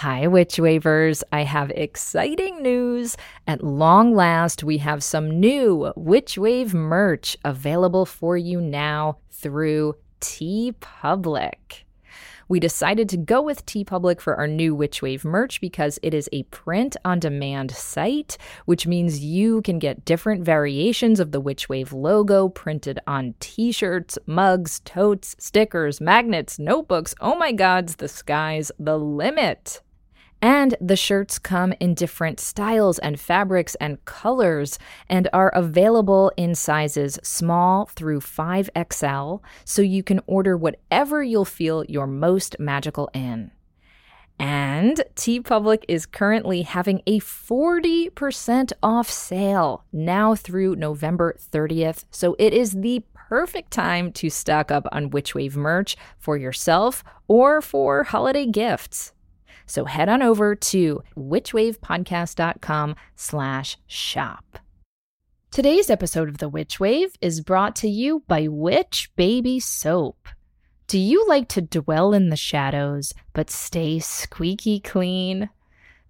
Hi, Witch Wavers. I have exciting news. At long last, we have some new Witch Wave merch available for you now through TeePublic we decided to go with TeePublic for our new Witchwave merch because it is a print on demand site, which means you can get different variations of the Witchwave logo printed on t shirts, mugs, totes, stickers, magnets, notebooks. Oh my gods, the sky's the limit. And the shirts come in different styles and fabrics and colors and are available in sizes small through 5XL, so you can order whatever you'll feel you're most magical in. And TeePublic is currently having a 40% off sale now through November 30th. So it is the perfect time to stock up on Witchwave merch for yourself or for holiday gifts. So head on over to witchwavepodcast.com slash shop. Today's episode of The Witch Wave is brought to you by Witch Baby Soap. Do you like to dwell in the shadows but stay squeaky clean?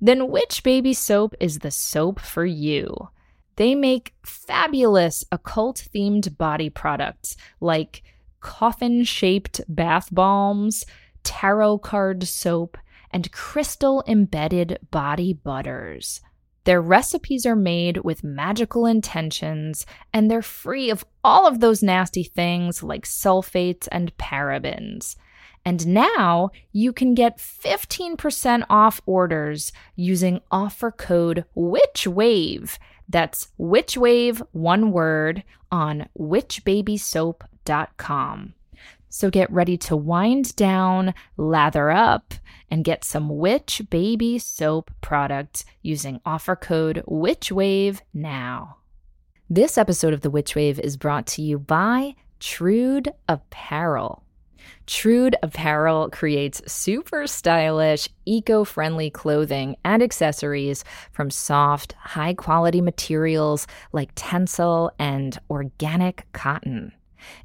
Then Witch Baby Soap is the soap for you. They make fabulous occult themed body products like coffin shaped bath balms, tarot card soap, and crystal embedded body butters. Their recipes are made with magical intentions, and they're free of all of those nasty things like sulfates and parabens. And now you can get 15% off orders using offer code WITCHWAVE. That's WITCHWAVE, one word, on witchbabysoap.com. So get ready to wind down, lather up, and get some Witch Baby Soap products using offer code WITCHWAVE now. This episode of The Witch Wave is brought to you by Trued Apparel. Trued Apparel creates super stylish, eco friendly clothing and accessories from soft, high quality materials like tencel and organic cotton.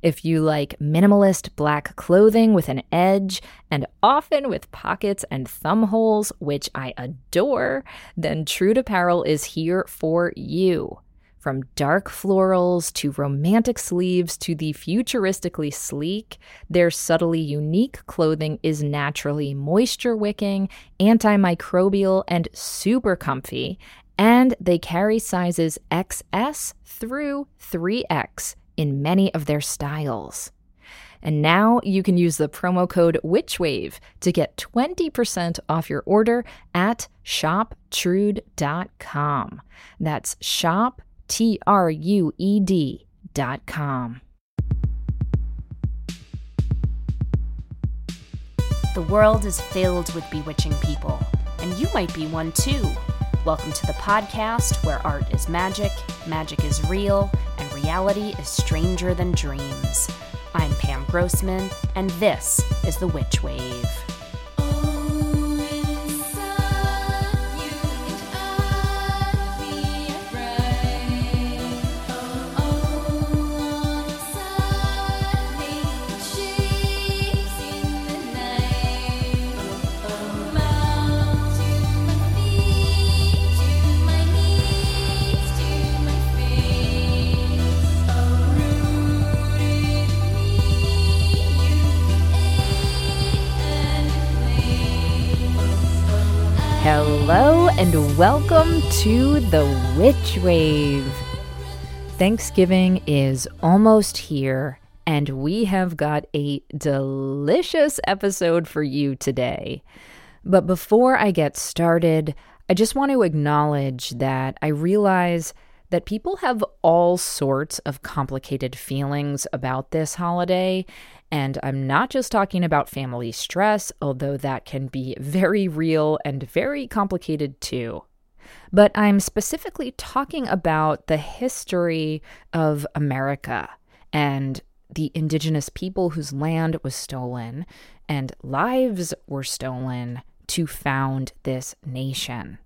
If you like minimalist black clothing with an edge and often with pockets and thumb holes, which I adore, then Trued Apparel is here for you. From dark florals to romantic sleeves to the futuristically sleek, their subtly unique clothing is naturally moisture wicking, antimicrobial, and super comfy. And they carry sizes XS through 3X in many of their styles. And now you can use the promo code WitchWave to get 20% off your order at shoptrued.com. That's shop, T R U E D.com. The world is filled with bewitching people, and you might be one too. Welcome to the podcast where art is magic, magic is real, and reality is stranger than dreams. I'm Pam Grossman, and this is The Witch Wave. Hello and welcome to the Witch Wave. Thanksgiving is almost here, and we have got a delicious episode for you today. But before I get started, I just want to acknowledge that I realize that people have all sorts of complicated feelings about this holiday, and I'm not just talking about family stress, although that can be very real and very complicated too. But I'm specifically talking about the history of America and the indigenous people whose land was stolen and lives were stolen to found this nation.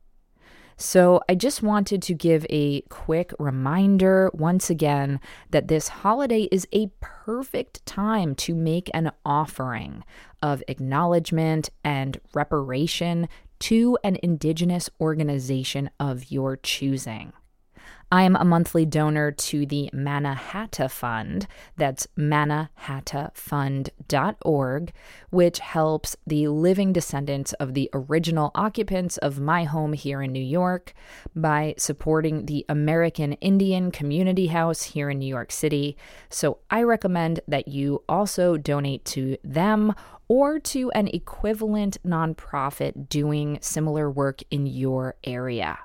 So, I just wanted to give a quick reminder once again that this holiday is a perfect time to make an offering of acknowledgement and reparation to an Indigenous organization of your choosing. I am a monthly donor to the Mannahatta Fund. That's mannahattafund.org, which helps the living descendants of the original occupants of my home here in New York by supporting the American Indian Community House here in New York City. So I recommend that you also donate to them or to an equivalent nonprofit doing similar work in your area.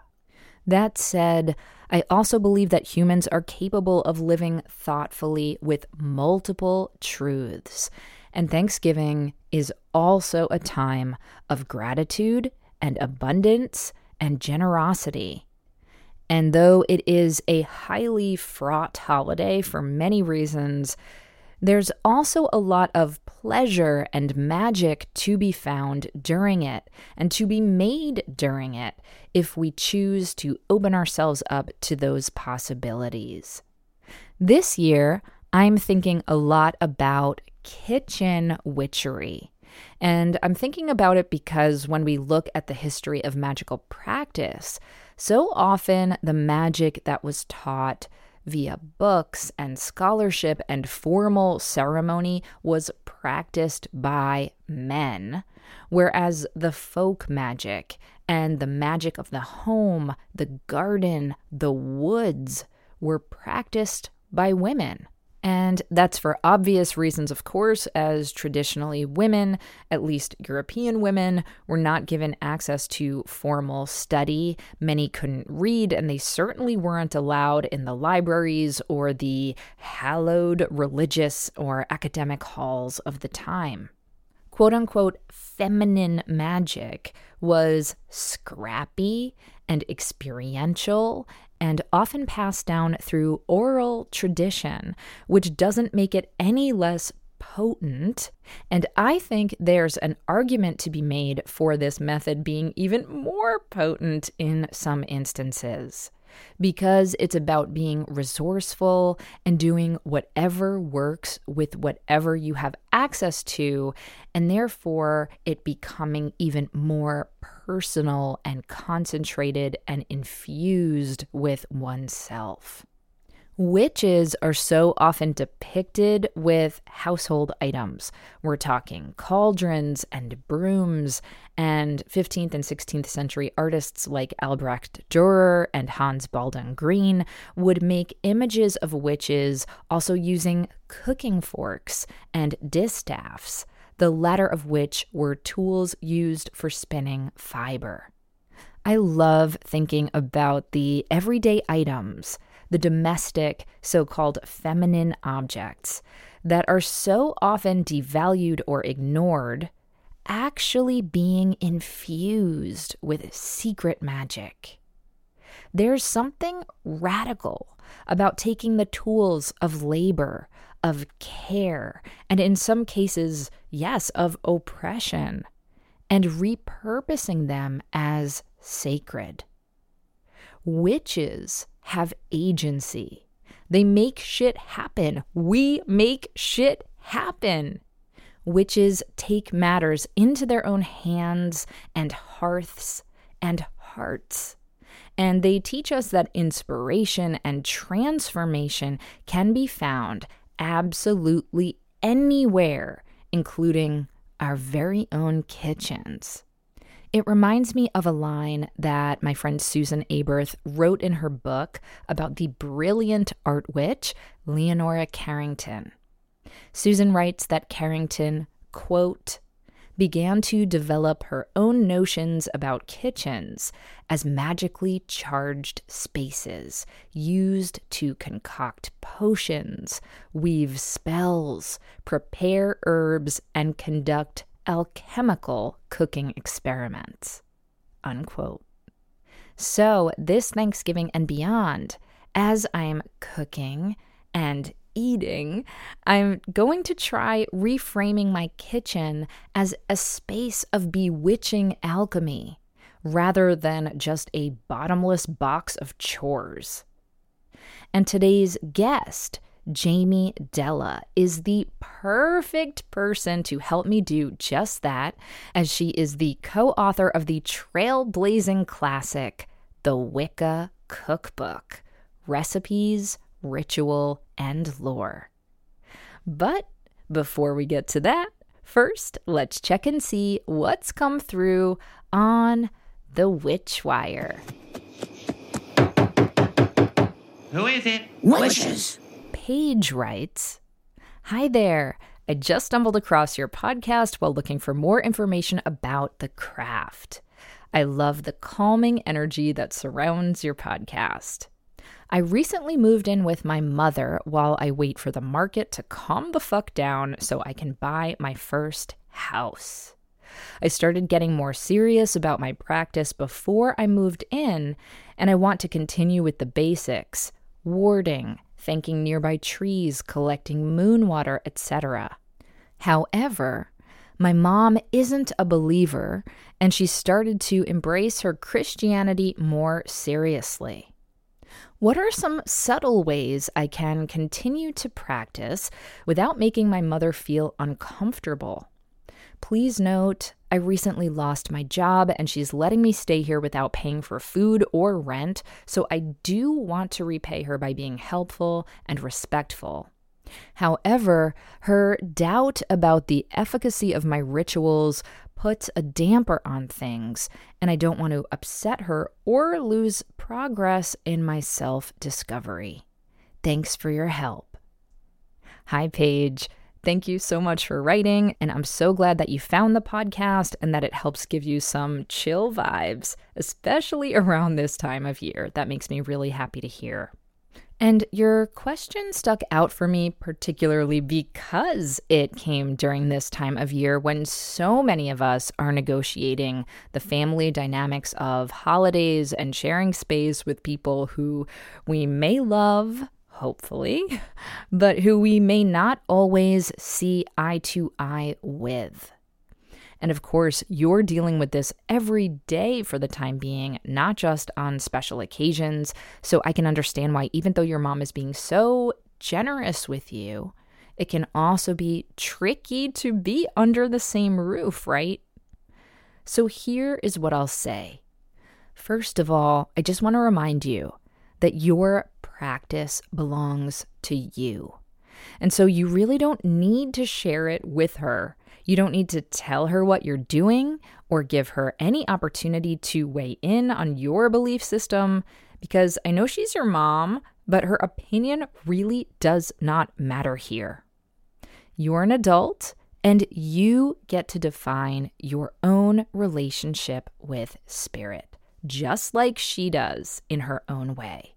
That said, I also believe that humans are capable of living thoughtfully with multiple truths. And Thanksgiving is also a time of gratitude and abundance and generosity. And though it is a highly fraught holiday for many reasons, there's also a lot of pleasure and magic to be found during it and to be made during it if we choose to open ourselves up to those possibilities. This year, I'm thinking a lot about kitchen witchery. And I'm thinking about it because when we look at the history of magical practice, so often the magic that was taught via books and scholarship and formal ceremony was practiced by men, whereas the folk magic and the magic of the home, the garden, the woods were practiced by women. And that's for obvious reasons, of course, as traditionally women, at least European women, were not given access to formal study. Many couldn't read, and they certainly weren't allowed in the libraries or the hallowed religious or academic halls of the time. Quote unquote feminine magic was scrappy and experiential and often passed down through oral tradition, which doesn't make it any less potent. And I think there's an argument to be made for this method being even more potent in some instances because it's about being resourceful and doing whatever works with whatever you have access to, and therefore it becoming even more personal and concentrated and infused with oneself. Witches are so often depicted with household items. We're talking cauldrons and brooms, and 15th and 16th century artists like Albrecht Dürer and Hans Baldung Grien would make images of witches also using cooking forks and distaffs, the latter of which were tools used for spinning fiber. I love thinking about the everyday items the domestic, so called feminine objects that are so often devalued or ignored actually being infused with secret magic. There's something radical about taking the tools of labor, of care, and in some cases, yes, of oppression, and repurposing them as sacred. Witches have agency. They make shit happen. We make shit happen. Witches take matters into their own hands and hearths and hearts. And they teach us that inspiration and transformation can be found absolutely anywhere, including our very own kitchens. It reminds me of a line that my friend Susan Aberth wrote in her book about the brilliant art witch Leonora Carrington. Susan writes that Carrington, quote, began to develop her own notions about kitchens as magically charged spaces used to concoct potions, weave spells, prepare herbs, and conduct alchemical cooking experiments. Unquote. So, this Thanksgiving and beyond, as I'm cooking and eating, I'm going to try reframing my kitchen as a space of bewitching alchemy, rather than just a bottomless box of chores. And today's guest, Jamie Della, is the perfect person to help me do just that, as she is the co author of the trailblazing classic, The Wicca Cookbook Recipes, Ritual, and Lore. But before we get to that, first let's check and see what's come through on the Witch Wire. Who is it? Witches. Paige writes Hi there. I just stumbled across your podcast while looking for more information about the craft. I love the calming energy that surrounds your podcast. I recently moved in with my mother while I wait for the market to calm the fuck down so I can buy my first house. I started getting more serious about my practice before I moved in, and I want to continue with the basics warding, thanking nearby trees, collecting moon water, etc. However, my mom isn't a believer, and she started to embrace her Christianity more seriously. What are some subtle ways I can continue to practice without making my mother feel uncomfortable? Please note, I recently lost my job and she's letting me stay here without paying for food or rent, so I do want to repay her by being helpful and respectful. However, her doubt about the efficacy of my rituals puts a damper on things, and I don't want to upset her or lose progress in my self discovery. Thanks for your help. Hi, Paige. Thank you so much for writing, and I'm so glad that you found the podcast and that it helps give you some chill vibes, especially around this time of year. That makes me really happy to hear. And your question stuck out for me particularly because it came during this time of year when so many of us are negotiating the family dynamics of holidays and sharing space with people who we may love, hopefully, but who we may not always see eye to eye with. And of course, you're dealing with this every day for the time being, not just on special occasions. So I can understand why, even though your mom is being so generous with you, it can also be tricky to be under the same roof, right? So here is what I'll say. First of all, I just want to remind you that your practice belongs to you. And so you really don't need to share it with her you don't need to tell her what you're doing or give her any opportunity to weigh in on your belief system because I know she's your mom, but her opinion really does not matter here. You're an adult and you get to define your own relationship with spirit, just like she does in her own way.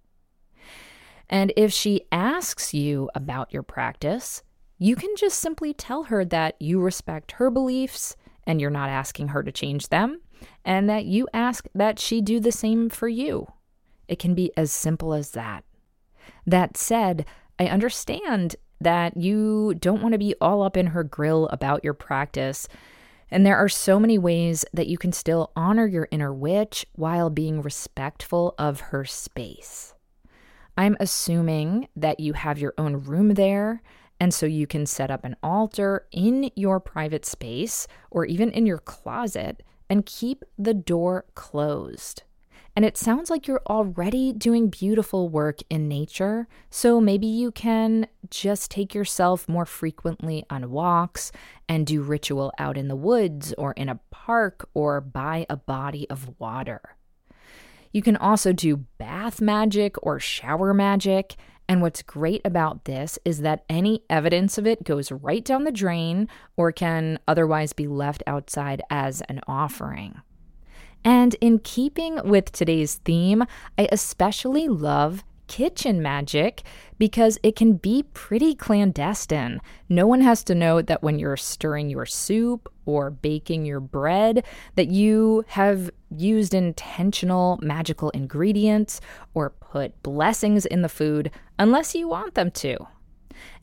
And if she asks you about your practice, you can just simply tell her that you respect her beliefs and you're not asking her to change them, and that you ask that she do the same for you. It can be as simple as that. That said, I understand that you don't want to be all up in her grill about your practice. And there are so many ways that you can still honor your inner witch while being respectful of her space. I'm assuming that you have your own room there and so you can set up an altar in your private space or even in your closet and keep the door closed. And it sounds like you're already doing beautiful work in nature, so maybe you can just take yourself more frequently on walks and do ritual out in the woods or in a park or by a body of water. You can also do bath magic or shower magic and what's great about this is that any evidence of it goes right down the drain or can otherwise be left outside as an offering. And in keeping with today's theme, I especially love kitchen magic because it can be pretty clandestine. No one has to know that when you're stirring your soup or baking your bread that you have used intentional magical ingredients or put blessings in the food unless you want them to.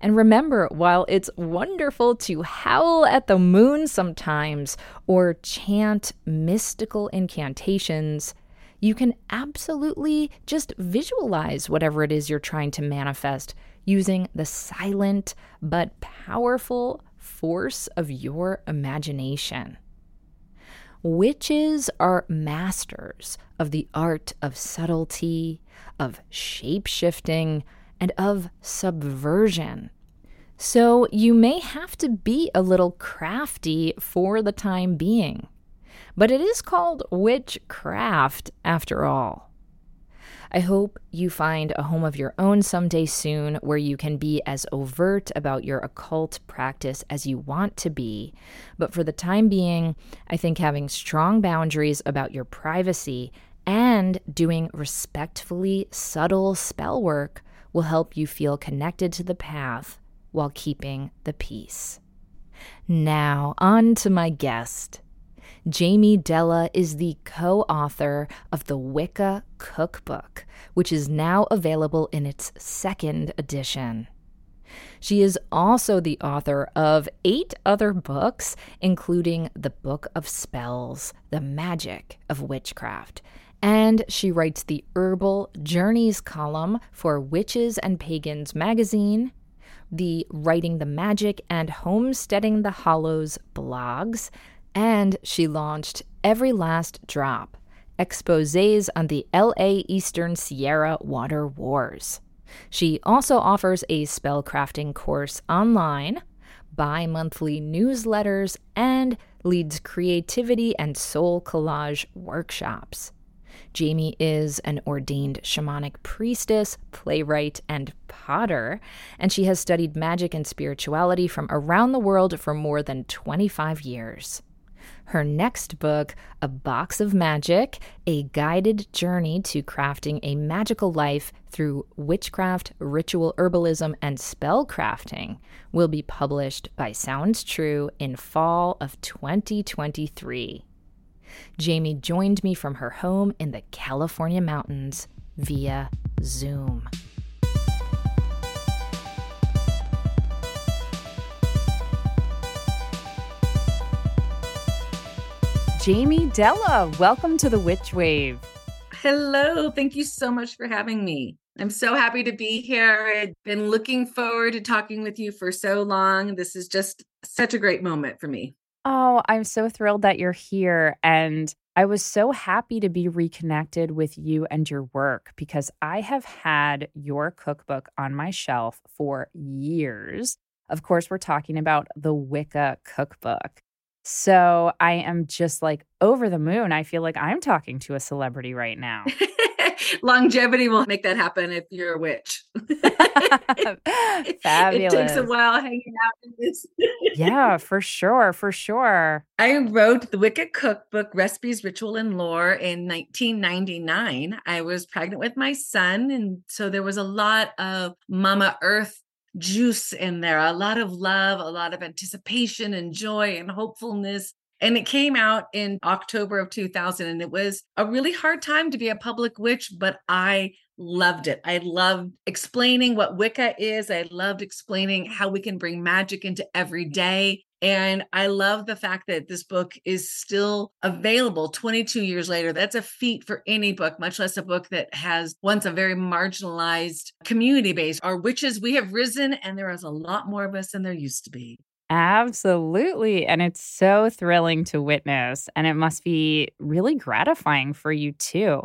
And remember, while it's wonderful to howl at the moon sometimes or chant mystical incantations, you can absolutely just visualize whatever it is you're trying to manifest using the silent but powerful force of your imagination. Witches are masters of the art of subtlety, of shape shifting, and of subversion. So you may have to be a little crafty for the time being. But it is called witchcraft after all. I hope you find a home of your own someday soon where you can be as overt about your occult practice as you want to be. But for the time being, I think having strong boundaries about your privacy and doing respectfully subtle spell work will help you feel connected to the path while keeping the peace. Now, on to my guest. Jamie Della is the co author of the Wicca Cookbook, which is now available in its second edition. She is also the author of eight other books, including The Book of Spells, The Magic of Witchcraft. And she writes the Herbal Journeys column for Witches and Pagans magazine, the Writing the Magic and Homesteading the Hollows blogs, and she launched Every Last Drop exposes on the LA Eastern Sierra Water Wars. She also offers a spellcrafting course online, bi monthly newsletters, and leads creativity and soul collage workshops. Jamie is an ordained shamanic priestess, playwright, and potter, and she has studied magic and spirituality from around the world for more than 25 years. Her next book, A Box of Magic A Guided Journey to Crafting a Magical Life Through Witchcraft, Ritual Herbalism, and Spellcrafting, will be published by Sounds True in fall of 2023. Jamie joined me from her home in the California mountains via Zoom. Jamie Della, welcome to the Witch Wave. Hello, thank you so much for having me. I'm so happy to be here. I've been looking forward to talking with you for so long. This is just such a great moment for me. Oh, I'm so thrilled that you're here. And I was so happy to be reconnected with you and your work because I have had your cookbook on my shelf for years. Of course, we're talking about the Wicca cookbook. So I am just like over the moon. I feel like I'm talking to a celebrity right now. Longevity will make that happen if you're a witch. Fabulous. It takes a while hanging out in this. yeah, for sure. For sure. I wrote the Wicca Cookbook Recipes, Ritual, and Lore in 1999. I was pregnant with my son. And so there was a lot of Mama Earth juice in there, a lot of love, a lot of anticipation and joy and hopefulness. And it came out in October of 2000. And it was a really hard time to be a public witch, but I loved it. I loved explaining what Wicca is. I loved explaining how we can bring magic into every day. And I love the fact that this book is still available 22 years later. That's a feat for any book, much less a book that has once a very marginalized community base. Our witches, we have risen, and there is a lot more of us than there used to be. Absolutely. And it's so thrilling to witness. And it must be really gratifying for you too.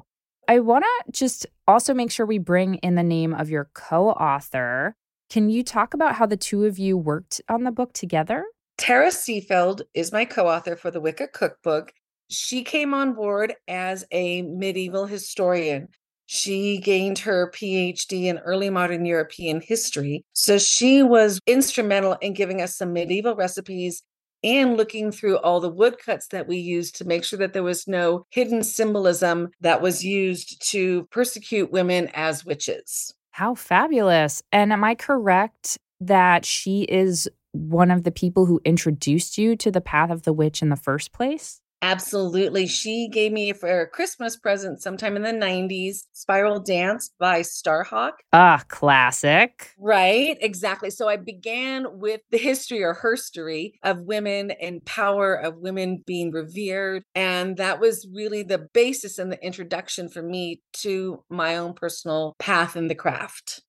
I want to just also make sure we bring in the name of your co author. Can you talk about how the two of you worked on the book together? Tara Seefeldt is my co author for the Wicca Cookbook. She came on board as a medieval historian. She gained her PhD in early modern European history. So she was instrumental in giving us some medieval recipes and looking through all the woodcuts that we used to make sure that there was no hidden symbolism that was used to persecute women as witches. How fabulous. And am I correct that she is one of the people who introduced you to the path of the witch in the first place? Absolutely. She gave me for a Christmas present sometime in the 90s, Spiral Dance by Starhawk. Ah, classic. Right, exactly. So I began with the history or herstory of women and power of women being revered. And that was really the basis and the introduction for me to my own personal path in the craft.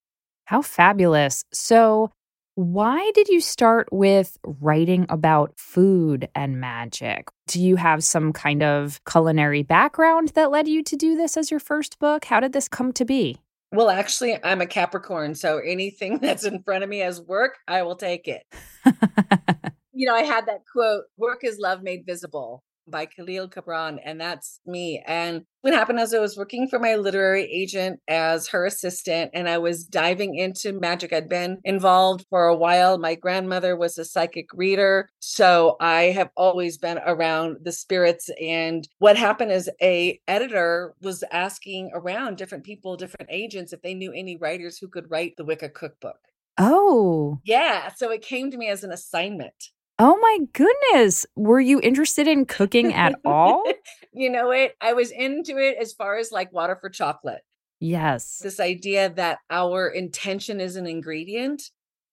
How fabulous. So, why did you start with writing about food and magic? Do you have some kind of culinary background that led you to do this as your first book? How did this come to be? Well, actually, I'm a Capricorn. So anything that's in front of me as work, I will take it. you know, I had that quote work is love made visible by Kahlil Gibran, and that's me. And what happened as I was working for my literary agent as her assistant, and I was diving into magic. I'd been involved for a while. My grandmother was a psychic reader, so I have always been around the spirits. And what happened is a editor was asking around different people, different agents, if they knew any writers who could write the Wicca cookbook. Oh, Yeah, so it came to me as an assignment. Oh my goodness. Were you interested in cooking at all? you know it. I was into it as far as like water for chocolate. Yes. This idea that our intention is an ingredient.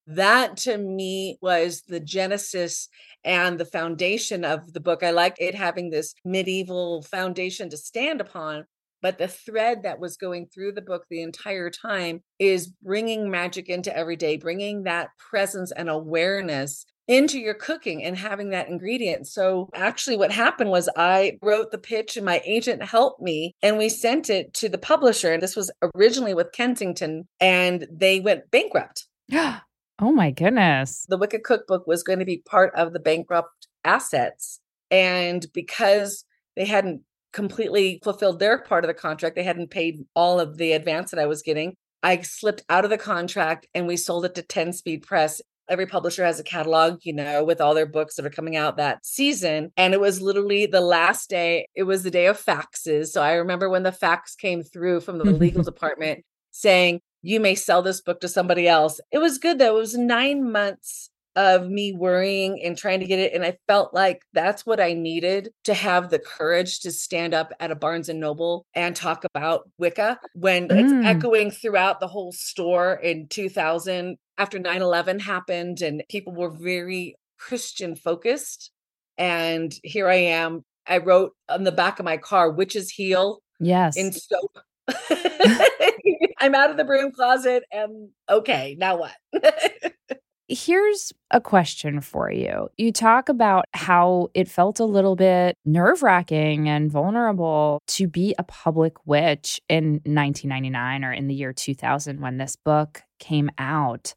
That to me was the genesis and the foundation of the book. I like it having this medieval foundation to stand upon. But the thread that was going through the book the entire time is bringing magic into every day, bringing that presence and awareness into your cooking and having that ingredient. So actually what happened was I wrote the pitch and my agent helped me and we sent it to the publisher and this was originally with Kensington and they went bankrupt. Yeah. oh my goodness. The Wicca cookbook was going to be part of the bankrupt assets and because they hadn't completely fulfilled their part of the contract, they hadn't paid all of the advance that I was getting. I slipped out of the contract and we sold it to 10 Speed Press every publisher has a catalog, you know, with all their books that are coming out that season. And it was literally the last day, it was the day of faxes. So I remember when the fax came through from the legal department saying, you may sell this book to somebody else. It was good though. It was nine months of me worrying and trying to get it. And I felt like that's what I needed to have the courage to stand up at a Barnes and Noble and talk about Wicca when it's Mm. echoing throughout the whole store in 2000 after 9 11 happened and people were very Christian focused. And here I am. I wrote on the back of my car, Witch's Heel Yes. in soap. I'm out of the broom closet and okay, now what? Here's a question for you. You talk about how it felt a little bit nerve wracking and vulnerable to be a public witch in 1999 or in the year 2000 when this book came out.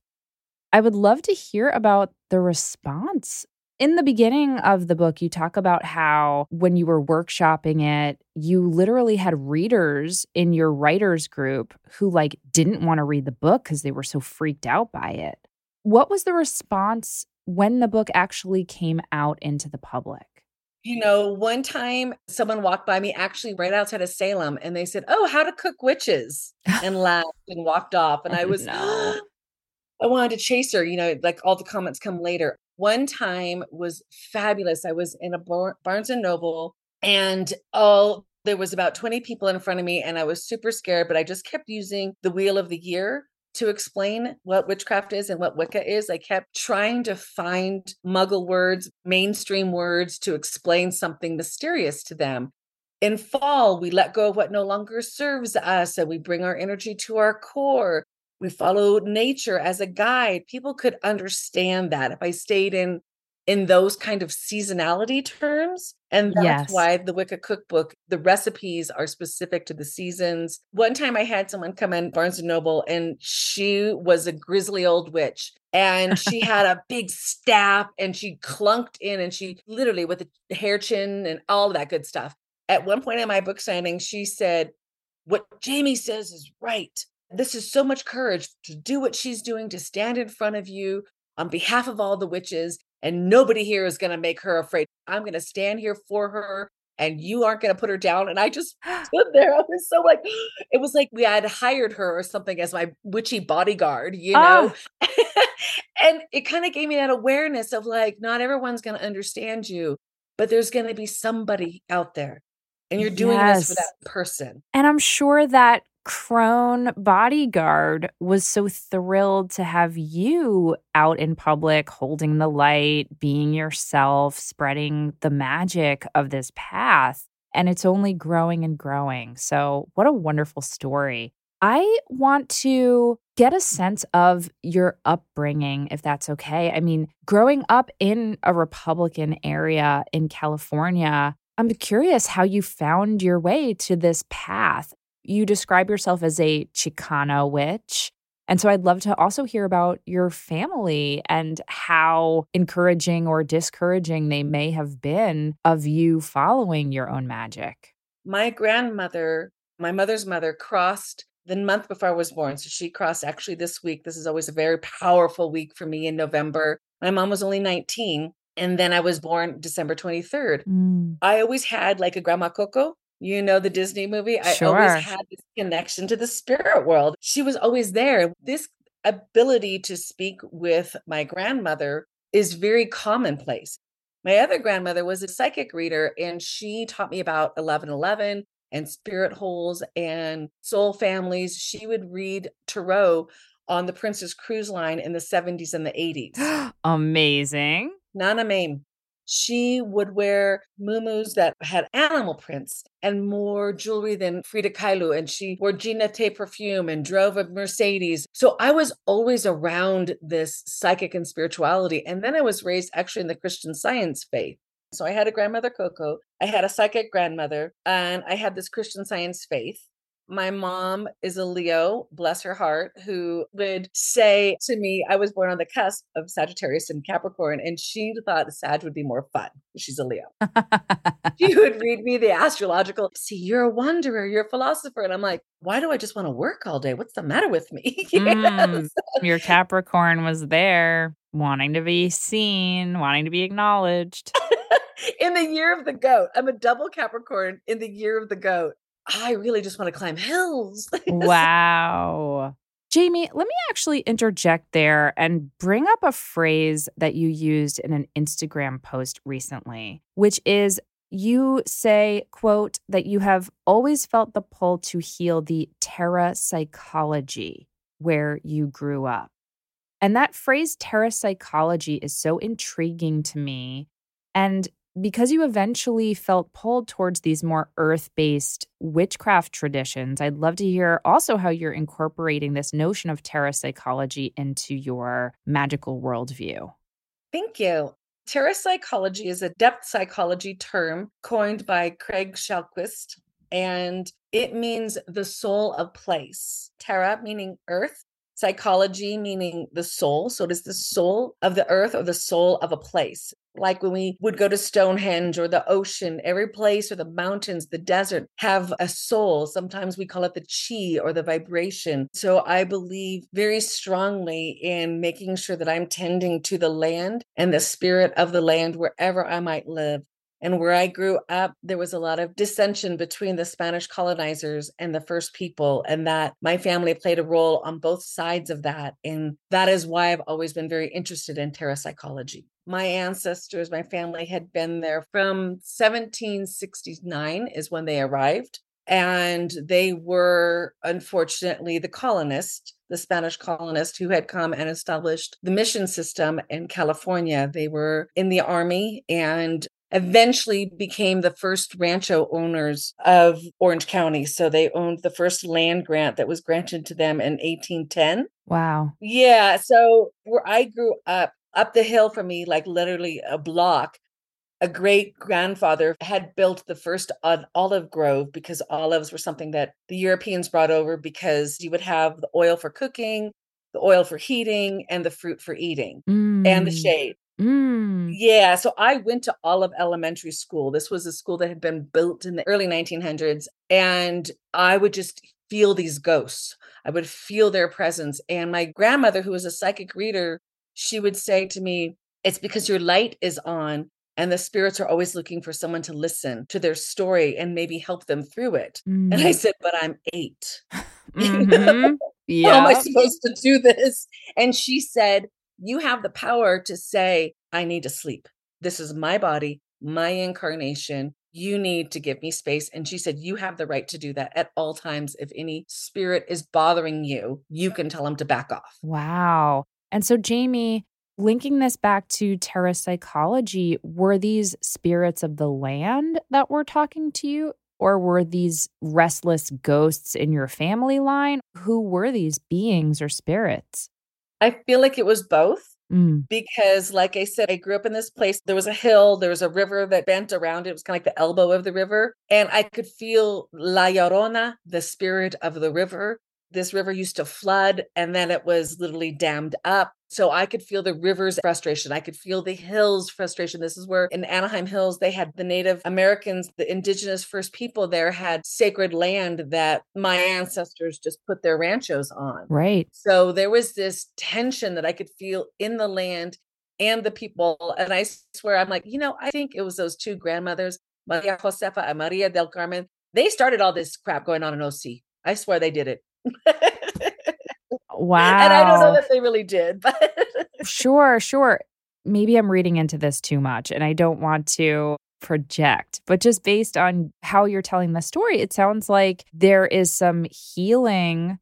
I would love to hear about the response. In the beginning of the book, you talk about how when you were workshopping it, you literally had readers in your writers group who like didn't want to read the book because they were so freaked out by it. What was the response when the book actually came out into the public? You know, one time someone walked by me actually right outside of Salem and they said, Oh, how to cook witches and laughed and walked off. And I Oh, was, no. I wanted to chase her, you know, like all the comments come later. One time was fabulous. I was in a Bar- Barnes and Noble and all there was about 20 people in front of me and I was super scared, but I just kept using the wheel of the year to explain what witchcraft is and what Wicca is. I kept trying to find muggle words, mainstream words to explain something mysterious to them. In fall, we let go of what no longer serves us and we bring our energy to our core. We follow nature as a guide. People could understand that if I stayed in in those kind of seasonality terms. And that's Yes. why the Wicca cookbook, the recipes are specific to the seasons. One time I had someone come in Barnes and Noble and she was a grizzly old witch and she had a big staff and she clunked in and she literally with a hair chin and all that good stuff. At one point in my book signing, she said, What Jamie says is right. This is so much courage to do what she's doing, to stand in front of you on behalf of all the witches and nobody here is going to make her afraid. I'm going to stand here for her and you aren't going to put her down. And I just stood there. I was so like, it was like we had hired her or something as my witchy bodyguard, you know? Oh. and it kind of gave me that awareness of like, not everyone's going to understand you. but there's going to be somebody out there and you're doing this for that person. And I'm sure that crone bodyguard was so thrilled to have you out in public holding the light, being yourself, spreading the magic of this path. And it's only growing and growing. So, what a wonderful story. I want to get a sense of your upbringing, if that's okay. I mean, growing up in a Republican area in California, I'm curious how you found your way to this path. You describe yourself as a Chicana witch. And so I'd love to also hear about your family and how encouraging or discouraging they may have been of you following your own magic. My grandmother, my mother's mother, crossed the month before I was born. So she crossed actually this week. This is always a very powerful week for me in November. My mom was only 19. And then I was born December 23rd. Mm. I always had like a Grandma Coco, you know, the Disney movie. I sure. always had this connection to the spirit world. She was always there. This ability to speak with my grandmother is very commonplace. My other grandmother was a psychic reader, and she taught me about 1111 and spirit holes and soul families. She would read tarot on the Princess Cruise Line in the 70s and the 80s. Amazing. Nana Mame. She would wear muumuus that had animal prints and more jewelry than Frida Kahlo. And she wore Jontue perfume and drove a Mercedes. So I was always around this psychic and spirituality. And then I was raised actually in the Christian science faith. So I had a grandmother, Coco. I had a psychic grandmother, and I had this Christian science faith. My mom is a Leo, bless her heart, who would say to me, I was born on the cusp of Sagittarius and Capricorn, and she thought Sag would be more fun. She's a Leo. she would read me the astrological, see, you're a wanderer, you're a philosopher. And I'm like, why do I just want to work all day? What's the matter with me? mm, your Capricorn was there, wanting to be seen, wanting to be acknowledged. in the year of the goat. I'm a double Capricorn in the year of the goat. I really just want to climb hills. wow. Jamie, let me actually interject there and bring up a phrase that you used in an Instagram post recently, which is you say, quote, that you have always felt the pull to heal the terra psychology where you grew up. And that phrase, terra psychology, is so intriguing to me. And because you eventually felt pulled towards these more earth based witchcraft traditions, I'd love to hear also how you're incorporating this notion of terra psychology into your magical worldview. Thank you. Terra psychology is a depth psychology term coined by Craig Chalquist, and it means the soul of place. Terra meaning earth, psychology meaning the soul so it is the soul of the earth or the soul of a place like when we would go to stonehenge or the ocean every place or the mountains the desert have a soul. Sometimes we call it the chi or the vibration. So i believe very strongly in making sure that i'm tending to the land and the spirit of the land wherever i might live and where I grew up, there was a lot of dissension between the Spanish colonizers and the first people, and that my family played a role on both sides of that. And that is why I've always been very interested in terra psychology. My ancestors, my family had been there from 1769 is when they arrived. And they were unfortunately the colonists the Spanish colonists who had come and established the mission system in California. They were in the army and eventually became the first rancho owners of Orange County. So they owned the first land grant that was granted to them in 1810. Wow. Yeah. So where I grew up, up the hill from me, like literally a block, a great grandfather had built the first olive grove because olives were something that the Europeans brought over because you would have the oil for cooking, the oil for heating, and the fruit for eating, mm. and the mm. shade. Mm. Yeah. So I went to Olive Elementary School. This was a school that had been built in the early 1900s. And I would just feel these ghosts. I would feel their presence. And my grandmother, who was a psychic reader, she would say to me, It's because your light is on. And the spirits are always looking for someone to listen to their story and maybe help them through it. Mm. And I mm. said, But I'm 8 mm-hmm. yeah. How am I supposed to do this? And she said, you have the power to say, I need to sleep. This is my body. my incarnation. You need to give me space. And she said, You have the right to do that at all times. If any spirit is bothering you, you can tell them to back off. Wow. And so, Jamie, linking this back to parapsychology, were these spirits of the land that were talking to you? Or were these restless ghosts in your family line? Who were these beings or spirits? I feel like it was both. Mm. Because, like I said, I grew up in this place. There was a hill, there was a river that bent around it. It was kind of like the elbow of the river. And I could feel La Llorona, the spirit of the river, this river used to flood and then it was literally dammed up. So I could feel the river's frustration. I could feel the hills' frustration. This is where in Anaheim Hills, they had the Native Americans, the indigenous first people there had sacred land that my ancestors just put their ranchos on. Right. So there was this tension that I could feel in the land and the people. And I swear, I'm like, you know, I think it was those two grandmothers, Maria Josefa and Maria del Carmen. They started all this crap going on in OC. I swear they did it wow. And I don't know that they really did, but sure, sure. Maybe I'm reading into this too much and I don't want to project, but just based on how you're telling the story, it sounds like there is some healing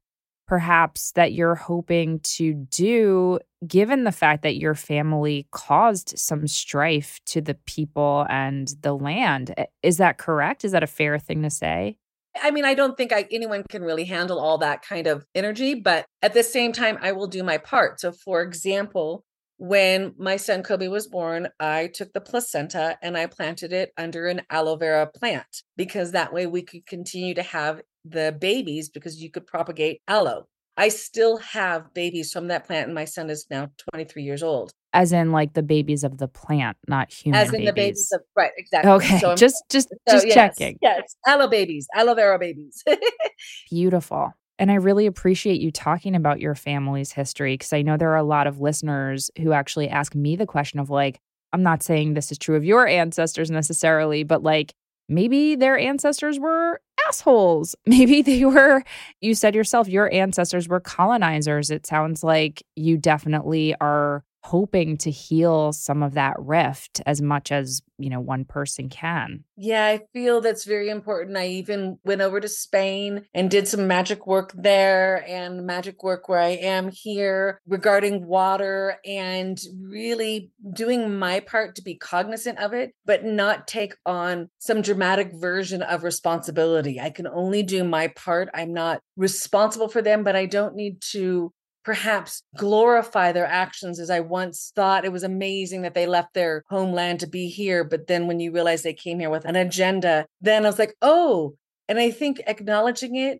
perhaps that you're hoping to do given the fact that your family caused some strife to the people and the land. Is that correct? Is that a fair thing to say? I mean, I don't think I, anyone can really handle all that kind of energy, but at the same time, I will do my part. So, for example, when my son Kobe was born, I took the placenta and I planted it under an aloe vera plant because that way we could continue to have the babies because you could propagate aloe. I still have babies from that plant, and my son is now 23 years old. As in, like the babies of the plant, not human. As in babies. the babies of right, exactly. Okay, so just just so, just yes, checking. Yes, aloe babies, aloe vera babies. Beautiful. And I really appreciate you talking about your family's history because I know there are a lot of listeners who actually ask me the question of like, I'm not saying this is true of your ancestors necessarily, but like maybe their ancestors were assholes. Maybe they were, you said yourself, your ancestors were colonizers. It sounds like you definitely are hoping to heal some of that rift as much as you know one person can. Yeah i feel that's very important. I even went over to spain and did some magic work there and magic work where i am here regarding water and really doing my part to be cognizant of it but not take on some dramatic version of responsibility. I can only do my part. I'm not responsible for them but i don't need to perhaps glorify their actions as I once thought it was amazing that they left their homeland to be here. But then when you realize they came here with an agenda, then I was like, oh, and I think acknowledging it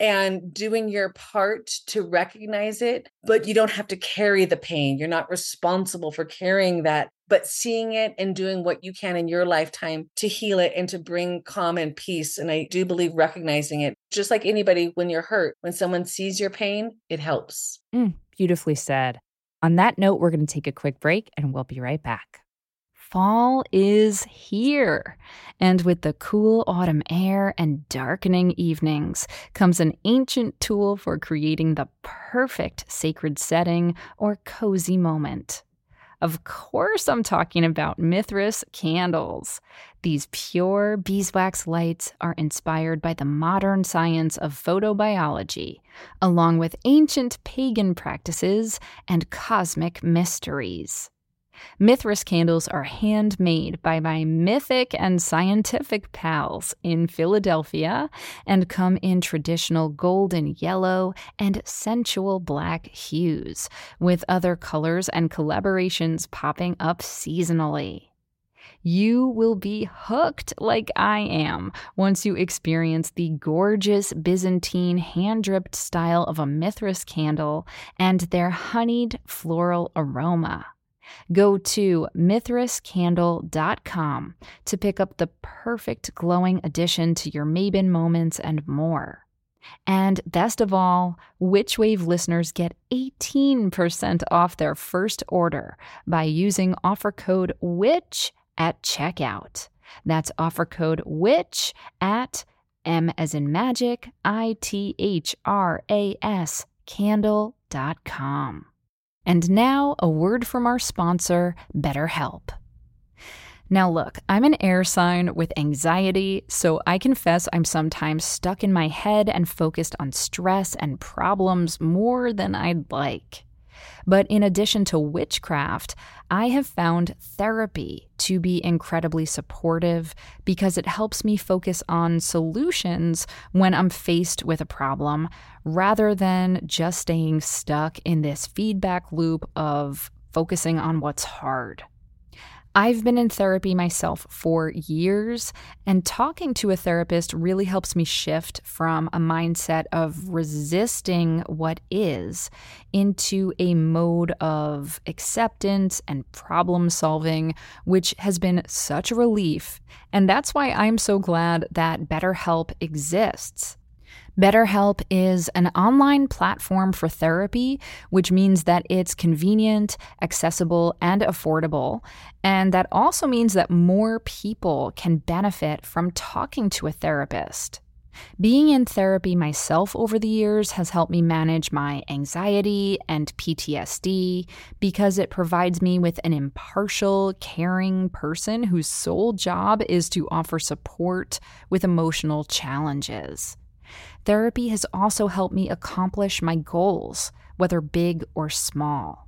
and doing your part to recognize it, but you don't have to carry the pain. You're not responsible for carrying that, but seeing it and doing what you can in your lifetime to heal it and to bring calm and peace. And I do believe recognizing it, just like anybody, when you're hurt, when someone sees your pain, it helps. Mm, beautifully said. On that note, we're going to take a quick break and we'll be right back. Fall is here. And with the cool autumn air and darkening evenings comes an ancient tool for creating the perfect sacred setting or cozy moment. Of course, I'm talking about Mithras candles. These pure beeswax lights are inspired by the modern science of photobiology, along with ancient pagan practices and cosmic mysteries. Mithras candles are handmade by my mythic and scientific pals in Philadelphia and come in traditional golden yellow and sensual black hues, with other colors and collaborations popping up seasonally. You will be hooked like I am once you experience the gorgeous Byzantine hand dripped style of a Mithras candle and their honeyed floral aroma. Go to mithrascandle.com to pick up the perfect glowing addition to your Mabon moments and more. And best of all, Witchwave listeners get 18% off their first order by using offer code WITCH at checkout. That's offer code WITCH at M as in magic, I T H R A S, candle.com. And now, a word from our sponsor, BetterHelp. Now, look, I'm an air sign with anxiety, so I confess I'm sometimes stuck in my head and focused on stress and problems more than I'd like. But in addition to witchcraft, I have found therapy to be incredibly supportive because it helps me focus on solutions when I'm faced with a problem rather than just staying stuck in this feedback loop of focusing on what's hard. I've been in therapy myself for years, and talking to a therapist really helps me shift from a mindset of resisting what is into a mode of acceptance and problem solving, which has been such a relief. And that's why I'm so glad that BetterHelp exists. BetterHelp is an online platform for therapy, which means that it's convenient, accessible, and affordable. And that also means that more people can benefit from talking to a therapist. Being in therapy myself over the years has helped me manage my anxiety and PTSD because it provides me with an impartial, caring person whose sole job is to offer support with emotional challenges. Therapy has also helped me accomplish my goals, whether big or small.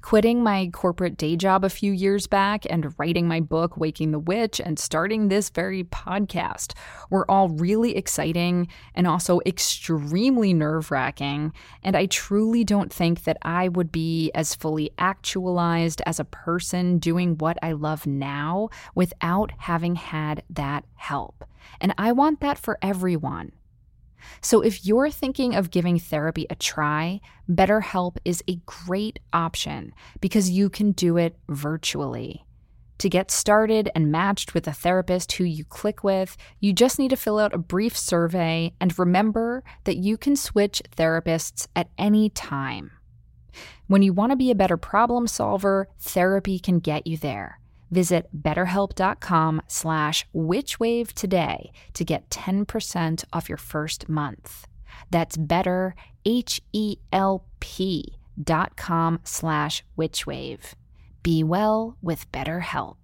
Quitting my corporate day job a few years back and writing my book, Waking the Witch, and starting this very podcast were all really exciting and also extremely nerve wracking. And I truly don't think that I would be as fully actualized as a person doing what I love now without having had that help. And I want that for everyone. So, if you're thinking of giving therapy a try, BetterHelp is a great option because you can do it virtually. To get started and matched with a therapist who you click with, you just need to fill out a brief survey and remember that you can switch therapists at any time. When you want to be a better problem solver, therapy can get you there. Visit betterhelp.com slash witchwave today to get 10% off your first month. That's better, H-E-L-P dot com slash witchwave. Be well with BetterHelp.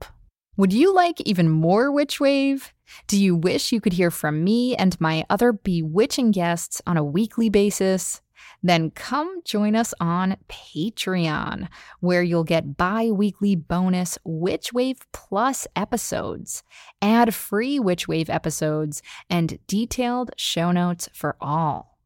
Would you like even more Witchwave? Do you wish you could hear from me and my other bewitching guests on a weekly basis? Then come join us on Patreon, where you'll get bi weekly bonus Witchwave Plus episodes, ad free Witchwave episodes, and detailed show notes for all.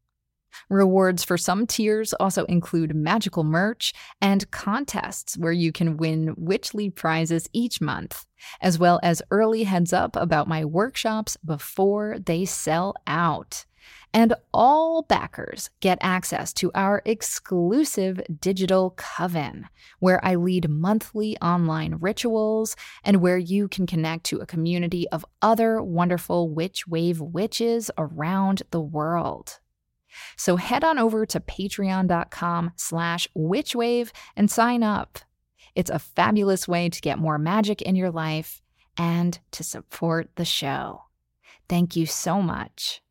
Rewards for some tiers also include magical merch and contests where you can win Witchly prizes each month, as well as early heads up about my workshops before they sell out. And all backers get access to our exclusive digital coven, where I lead monthly online rituals and where you can connect to a community of other wonderful Witch Wave witches around the world. So head on over to patreon.com slash witchwave and sign up. It's a fabulous way to get more magic in your life and to support the show. Thank you so much.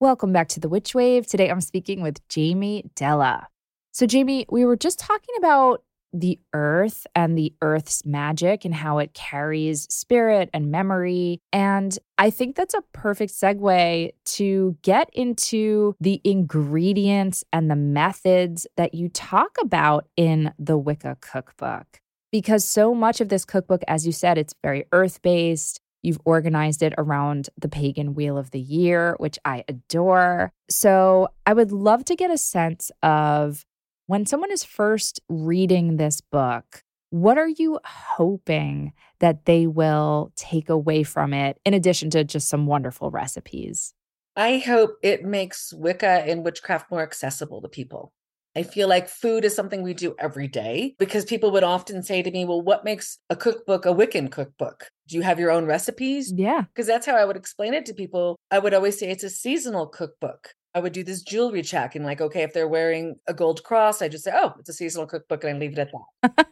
Welcome back to the Witch Wave. Today I'm speaking with Jamie Della. So, Jamie, we were just talking about the earth and the earth's magic and how it carries spirit and memory. And I think that's a perfect segue to get into the ingredients and the methods that you talk about in the Wicca cookbook. Because so much of this cookbook, as you said, it's very earth based. You've organized it around the pagan wheel of the year, which I adore. So I would love to get a sense of when someone is first reading this book, what are you hoping that they will take away from it, in addition to just some wonderful recipes? I hope it makes Wicca and witchcraft more accessible to people. I feel like food is something we do every day because people would often say to me, Well, what makes a cookbook a Wiccan cookbook? Do you have your own recipes? Yeah. Because that's how I would explain it to people. I would always say it's a seasonal cookbook. I would do this jewelry check and, like, okay, if they're wearing a gold cross, I just say, Oh, it's a seasonal cookbook and I leave it at that.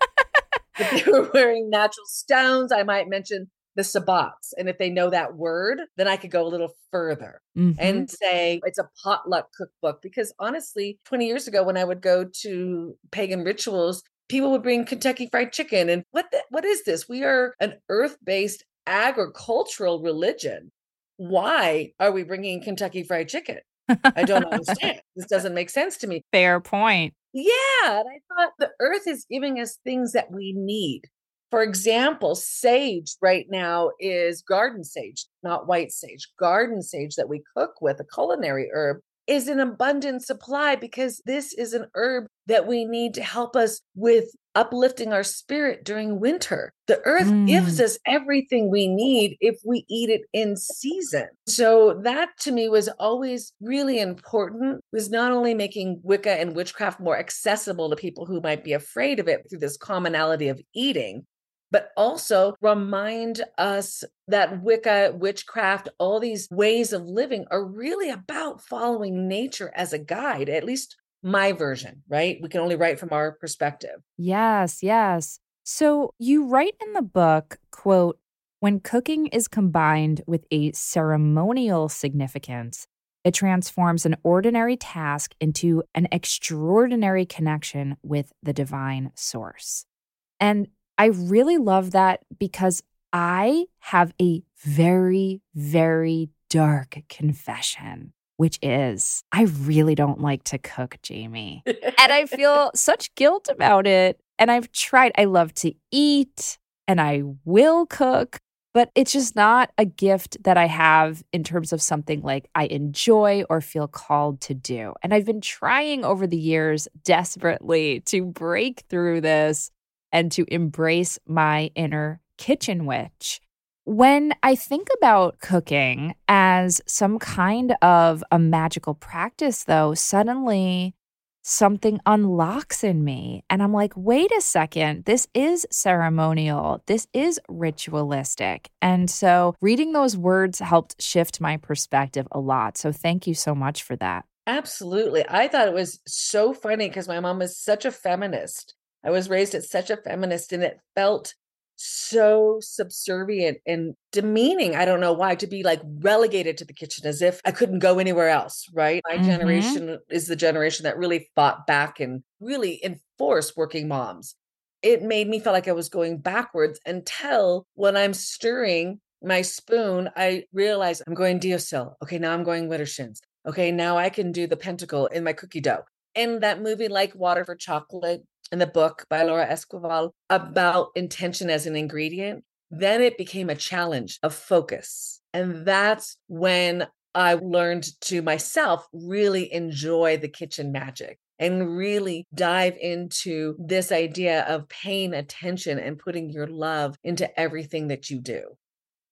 if they were wearing natural stones, I might mention the sabbats. And if they know that word, then I could go a little further mm-hmm. and say it's a potluck cookbook. Because honestly, 20 years ago, when I would go to pagan rituals, people would bring Kentucky fried chicken. And what the, what is this? We are an earth-based agricultural religion. Why are we bringing Kentucky fried chicken? I don't understand. this doesn't make sense to me. Fair point. Yeah. And I thought the earth is giving us things that we need. For example, sage right now is garden sage, not white sage. Garden sage that we cook with, a culinary herb, is an abundant supply because this is an herb that we need to help us with uplifting our spirit during winter. The earth mm. gives us everything we need if we eat it in season. So that to me was always really important was not only making Wicca and witchcraft more accessible to people who might be afraid of it through this commonality of eating, but also remind us that Wicca, witchcraft, all these ways of living are really about following nature as a guide, at least my version, right? We can only write from our perspective. Yes, yes. So you write in the book, quote, when cooking is combined with a ceremonial significance, it transforms an ordinary task into an extraordinary connection with the divine source. And I really love that because I have a very, very dark confession, which is I really don't like to cook, Jamie. and I feel such guilt about it. And I've tried, I love to eat and I will cook, but it's just not a gift that I have in terms of something like I enjoy or feel called to do. And I've been trying over the years desperately to break through this and to embrace my inner kitchen witch. When I think about cooking as some kind of a magical practice, though, suddenly something unlocks in me. And I'm like, wait a second, this is ceremonial, this is ritualistic. And so reading those words helped shift my perspective a lot. So thank you so much for that. Absolutely. I thought it was so funny because my mom is such a feminist. I was raised as such a feminist and it felt so subservient and demeaning. I don't know why to be like relegated to the kitchen as if I couldn't go anywhere else, right? My mm-hmm. generation is the generation that really fought back and really enforced working moms. It made me feel like I was going backwards until when I'm stirring my spoon, I realize I'm going Deosil. Okay, now I'm going Widdershins. Okay, now I can do the pentacle in my cookie dough. In that movie, like Water for Chocolate, in the book by Laura Esquivel about intention as an ingredient, then it became a challenge of focus. And that's when I learned to myself really enjoy the kitchen magic and really dive into this idea of paying attention and putting your love into everything that you do.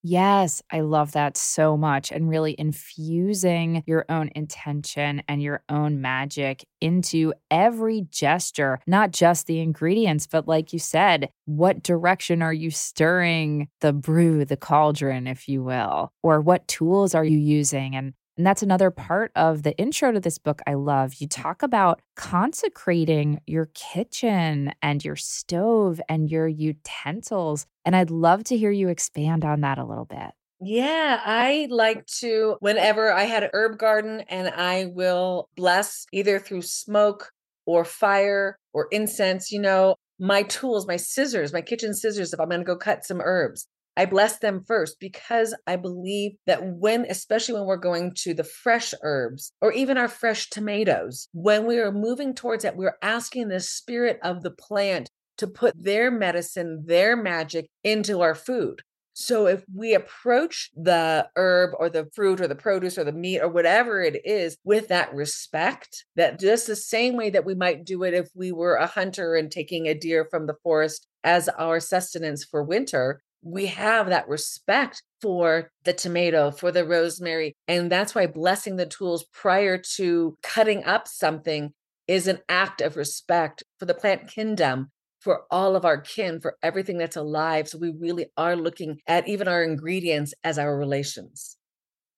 Yes, I love that so much. And really infusing your own intention and your own magic into every gesture, not just the ingredients, but like you said, what direction are you stirring the brew, the cauldron, if you will? Or what tools are you using? And and that's another part of the intro to this book I love. You talk about consecrating your kitchen and your stove and your utensils. And I'd love to hear you expand on that a little bit. Yeah, I like to, whenever I had an herb garden, and I will bless either through smoke or fire or incense, you know, my tools, my scissors, my kitchen scissors, if I'm going to go cut some herbs. I bless them first because I believe that when, especially when we're going to the fresh herbs or even our fresh tomatoes, when we are moving towards that, we're asking the spirit of the plant to put their medicine, their magic into our food. So if we approach the herb or the fruit or the produce or the meat or whatever it is with that respect, that just the same way that we might do it if we were a hunter and taking a deer from the forest as our sustenance for winter, we have that respect for the tomato, for the rosemary. And that's why blessing the tools prior to cutting up something is an act of respect for the plant kingdom, for all of our kin, for everything that's alive. So we really are looking at even our ingredients as our relations.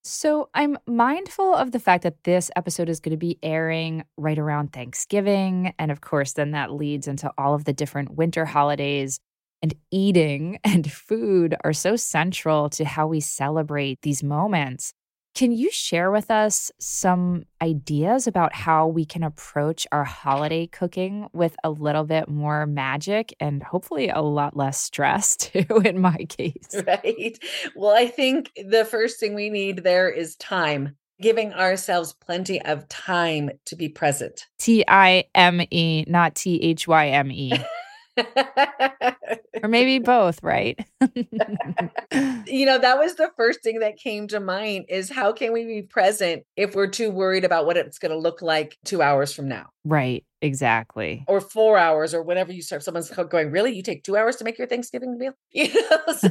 So I'm mindful of the fact that this episode is going to be airing right around Thanksgiving. And of course, then that leads into all of the different winter holidays and eating and food are so central to how we celebrate these moments. Can you share with us some ideas about how we can approach our holiday cooking with a little bit more magic and hopefully a lot less stress, too, in my case? Right. Well, I think the first thing we need there is time, giving ourselves plenty of time to be present. T I M E, not T H Y M E. or maybe both, right? you know, that was the first thing that came to mind is how can we be present if we're too worried about what it's going to look like 2 hours from now? Right, exactly. Or 4 hours or whenever you start someone's going, "Really? You take 2 hours to make your Thanksgiving meal?" You know, so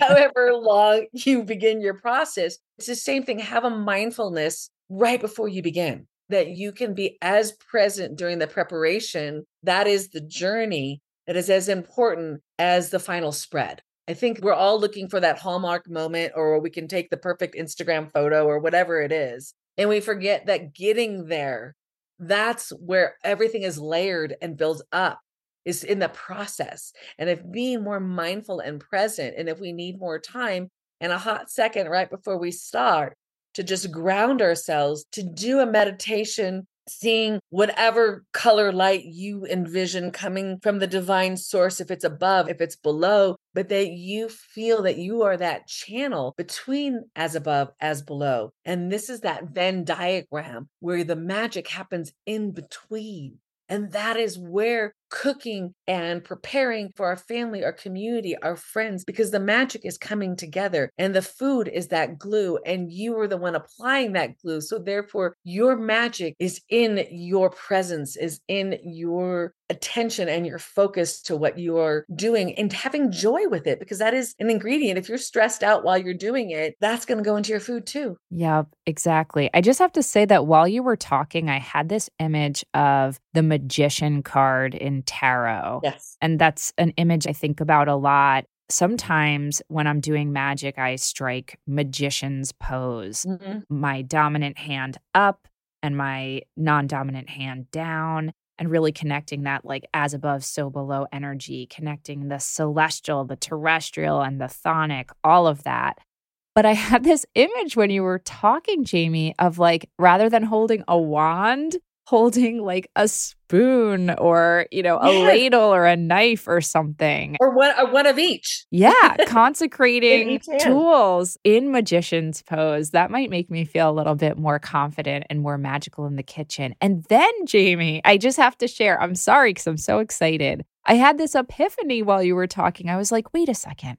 however long you begin your process, it's the same thing. Have a mindfulness right before you begin that you can be as present during the preparation. That is the journey that is as important as the final spread. I think we're all looking for that hallmark moment or we can take the perfect Instagram photo or whatever it is. And we forget that getting there, that's where everything is layered and built up is in the process. And if being more mindful and present, and if we need more time and a hot second right before we start to just ground ourselves, to do a meditation seeing whatever color light you envision coming from the divine source, if it's above, if it's below, but that you feel that you are that channel between as above, as below. And this is that Venn diagram where the magic happens in between. And that is where cooking and preparing for our family, our community, our friends, because the magic is coming together and the food is that glue, and you are the one applying that glue. So, therefore, your magic is in your presence, is in your attention and your focus to what you are doing and having joy with it, because that is an ingredient. If you're stressed out while you're doing it, that's going to go into your food too. Yep, exactly. I just have to say that while you were talking, I had this image of the magician card in tarot. Yes. And that's an image I think about a lot. Sometimes when I'm doing magic, I strike magician's pose, Mhm. my dominant hand up and my non dominant hand down, and really connecting that like as above, so below energy, connecting the celestial, the terrestrial, and the chthonic, all of that. But I had this image when you were talking, Jamie, of like rather than holding a wand, holding like a spoon or, you know, a Yes. ladle or a knife or something. Or one, or one of each. Yeah, consecrating each tools in magician's pose. That might make me feel a little bit more confident and more magical in the kitchen. And then, Jamie, I just have to share. I'm sorry because I'm so excited. I had this epiphany while you were talking. I was like, wait a second.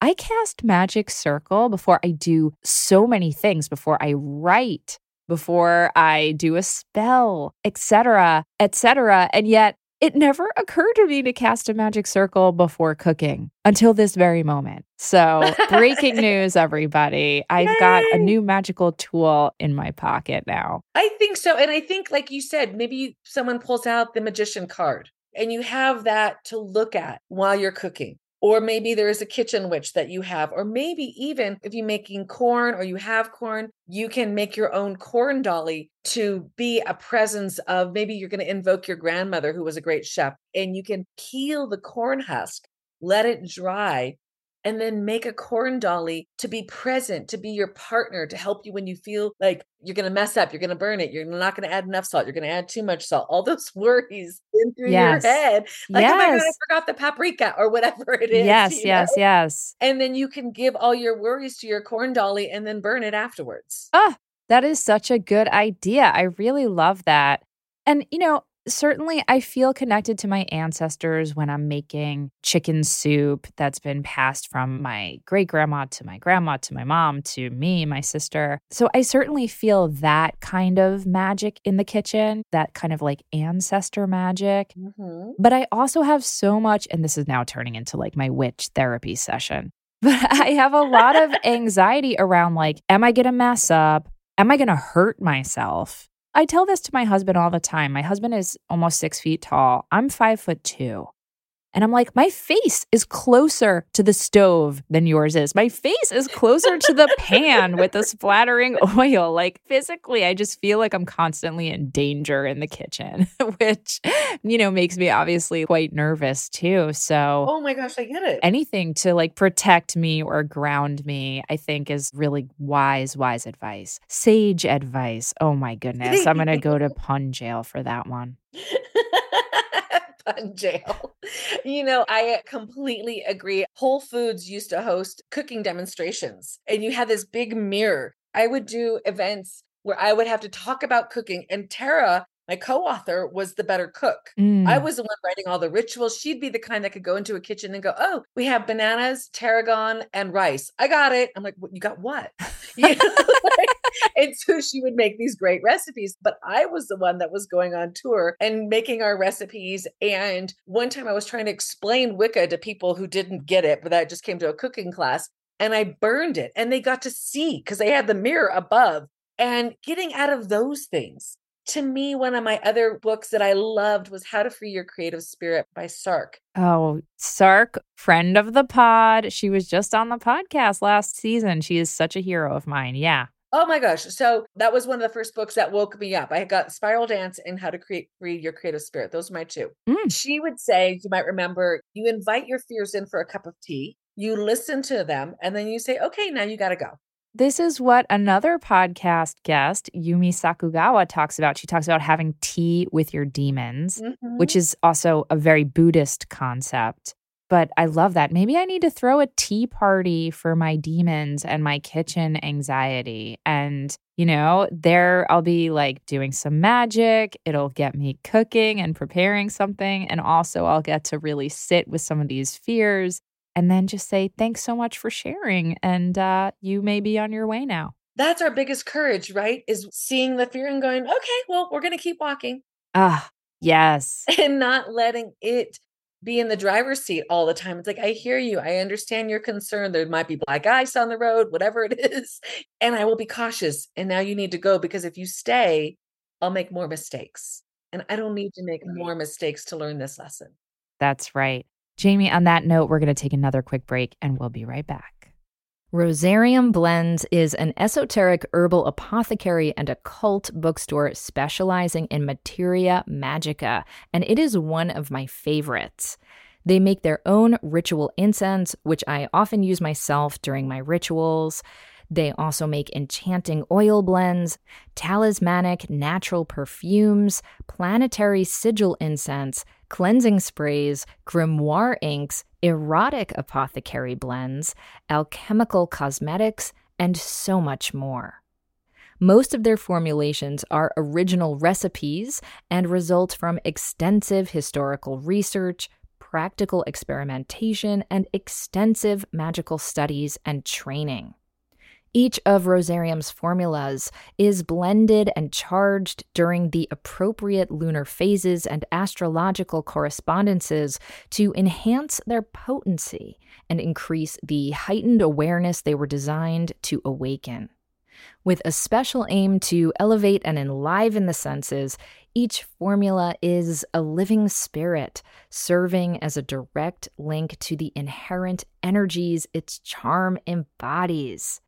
I cast Magic Circle before I do so many things, before I write, before I do a spell, etc., etc. And yet it never occurred to me to cast a magic circle before cooking until this very moment. So, breaking news, everybody. I've got a new magical tool in my pocket now. I think so. And I think, like you said, maybe someone pulls out the magician card and you have that to look at while you're cooking. Or maybe there is a kitchen witch that you have. Or maybe even if you're making corn or you have corn, you can make your own corn dolly to be a presence of maybe you're going to invoke your grandmother who was a great chef and you can peel the corn husk, let it dry, and then make a corn dolly to be present, to be your partner, to help you when you feel like you're going to mess up, you're going to burn it, you're not going to add enough salt, you're going to add too much salt. All those worries in through Yes. your head. Like, oh my God, I yes. forgot the paprika or whatever it is. yes, yes, know? yes. And then you can give all your worries to your corn dolly and then burn it afterwards. Ah, that is such a good idea. I really love that. And, you know, certainly I feel connected to my ancestors when I'm making chicken soup that's been passed from my great grandma to my grandma to my mom to me, my sister. So I certainly feel that kind of magic in the kitchen, that kind of like ancestor magic. Mhm. But I also have so much, and this is now turning into like my witch therapy session. But I have a lot of anxiety around like, am I going to mess up? Am I going to hurt myself? I tell this to my husband all the time. My husband is almost six feet tall. I'm five foot two. And I'm like, my face is closer to the stove than yours is. My face is closer to the pan with the splattering oil. Like physically, I just feel like I'm constantly in danger in the kitchen, which, you know, makes me obviously quite nervous too. So, oh my gosh, I get it. anything to like protect me or ground me, I think is really wise, wise advice. Sage advice. Oh my goodness. I'm going to go to pun jail for that one. Fun jail. You know, I completely agree. Whole Foods used to host cooking demonstrations, and you had this big mirror. I would do events where I would have to talk about cooking, and Tara, my co author, was the better cook. I Mm. was the one writing all the rituals. She'd be the kind that could go into a kitchen and go, Oh, we have bananas, tarragon, and rice. I got it. I'm like, You got what? You know, like, and so she would make these great recipes. But I was the one that was going on tour and making our recipes. And one time I was trying to explain Wicca to people who didn't get it, but that just came to a cooking class. And I burned it and they got to see because they had the mirror above. And getting out of those things. To me, one of my other books that I loved was How to Free Your Creative Spirit by Sark. Oh, Sark, friend of the pod. She was just on the podcast last season. She is such a hero of mine. Yeah. Oh my gosh. So that was one of the first books that woke me up. I got Spiral Dance and How to Create Free Your Creative Spirit. Those are my two. Mm. She would say, you might remember, you invite your fears in for a cup of tea, you listen to them, and then you say, okay, now you got to go. This is what another podcast guest, Yumi Sakugawa, talks about. She talks about having tea with your demons, which is also a very Buddhist concept. But I love that. Maybe I need to throw a tea party for my demons and my kitchen anxiety. And, you know, there I'll be like doing some magic. It'll get me cooking and preparing something. And also, I'll get to really sit with some of these fears and then just say, thanks so much for sharing. And uh, you may be on your way now. that's our biggest courage, right? Is seeing the fear and going, okay, well, we're going to keep walking Ah, yes. and not letting it be in the driver's seat all the time. It's like, I hear you. I understand your concern. There might be black ice on the road, whatever it is. And I will be cautious. And now you need to go because if you stay, I'll make more mistakes. And I don't need to make more mistakes to learn this lesson. That's right. Jamie, on that note, we're going to take another quick break and we'll be right back. Rosarium Blends is an esoteric herbal apothecary and occult bookstore specializing in materia magica, and it is one of my favorites. They make their own ritual incense, which I often use myself during my rituals. They also make enchanting oil blends, talismanic natural perfumes, planetary sigil incense, cleansing sprays, grimoire inks, erotic apothecary blends, alchemical cosmetics, and so much more. Most of their formulations are original recipes and result from extensive historical research, practical experimentation, and extensive magical studies and training. Each of Rosarium's formulas is blended and charged during the appropriate lunar phases and astrological correspondences to enhance their potency and increase the heightened awareness they were designed to awaken. With a special aim to elevate and enliven the senses, each formula is a living spirit, serving as a direct link to the inherent energies its charm embodies.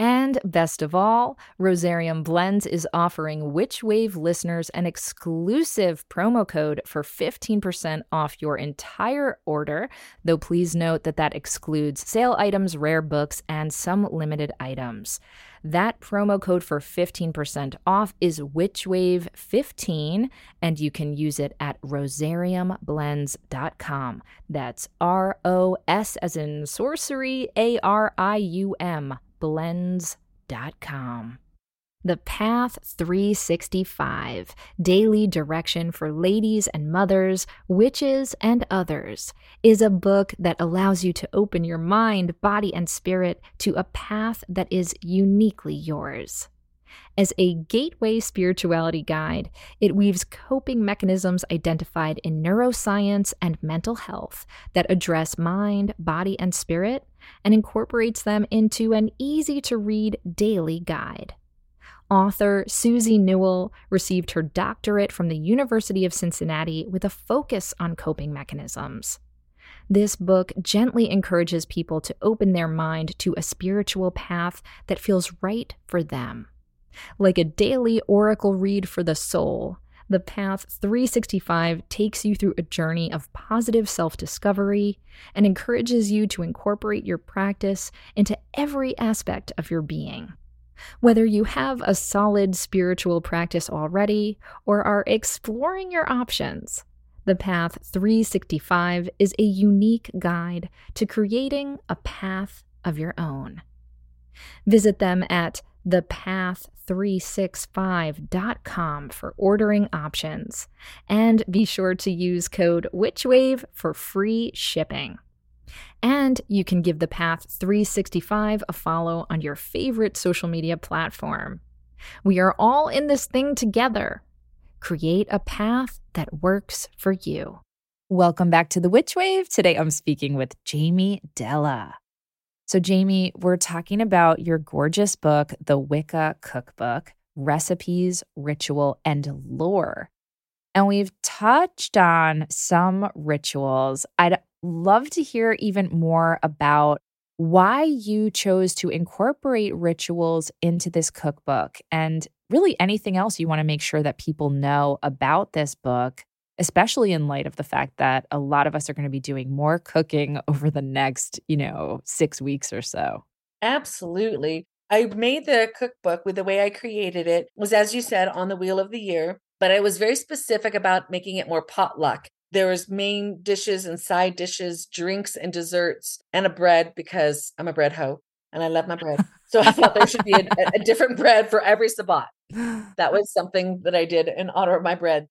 And best of all, Rosarium Blends is offering Witch Wave listeners an exclusive promo code for 15% off your entire order, though please note that that excludes sale items, rare books, and some limited items. That promo code for 15% off is WitchWave15, and you can use it at rosariumblends.com. That's R O S as in sorcery, A R I U M blends.com. The Path 365 Daily Direction for Ladies and Mothers, Witches, and Others is a book that allows you to open your mind, body, and spirit to a path that is uniquely yours. As a gateway spirituality guide, it weaves coping mechanisms identified in neuroscience and mental health that address mind, body, and spirit and incorporates them into an easy to read daily guide. Author Susie Newell received her doctorate from the University of Cincinnati with a focus on coping mechanisms. This book gently encourages people to open their mind to a spiritual path that feels right for them. Like a daily oracle read for the soul, the Path 365 takes you through a journey of positive self discovery and encourages you to incorporate your practice into every aspect of your being. Whether you have a solid spiritual practice already or are exploring your options, the Path 365 is a unique guide to creating a path of your own. Visit them at thepath365.com for ordering options. And be sure to use code WitchWave for free shipping. And you can give the Path 365 a follow on your favorite social media platform. We are all in this thing together. Create a path that works for you. Welcome back to the Witch Wave. Today I'm speaking with Jamie Della. So, Jamie, we're talking about your gorgeous book, The Wicca Cookbook Recipes, Ritual, and Lore. And we've touched on some rituals. I'd love to hear even more about why you chose to incorporate rituals into this cookbook and really anything else you want to make sure that people know about this book especially in light of the fact that a lot of us are going to be doing more cooking over the next, you know, six weeks or so. Absolutely. I made the cookbook with the way I created it was, as you said, on the wheel of the year, but I was very specific about making it more potluck. There was main dishes and side dishes, drinks and desserts, and a bread because I'm a bread hoe and I love my bread. So I thought there should be a, a different bread for every Sabbat. That was something that I did in honor of my bread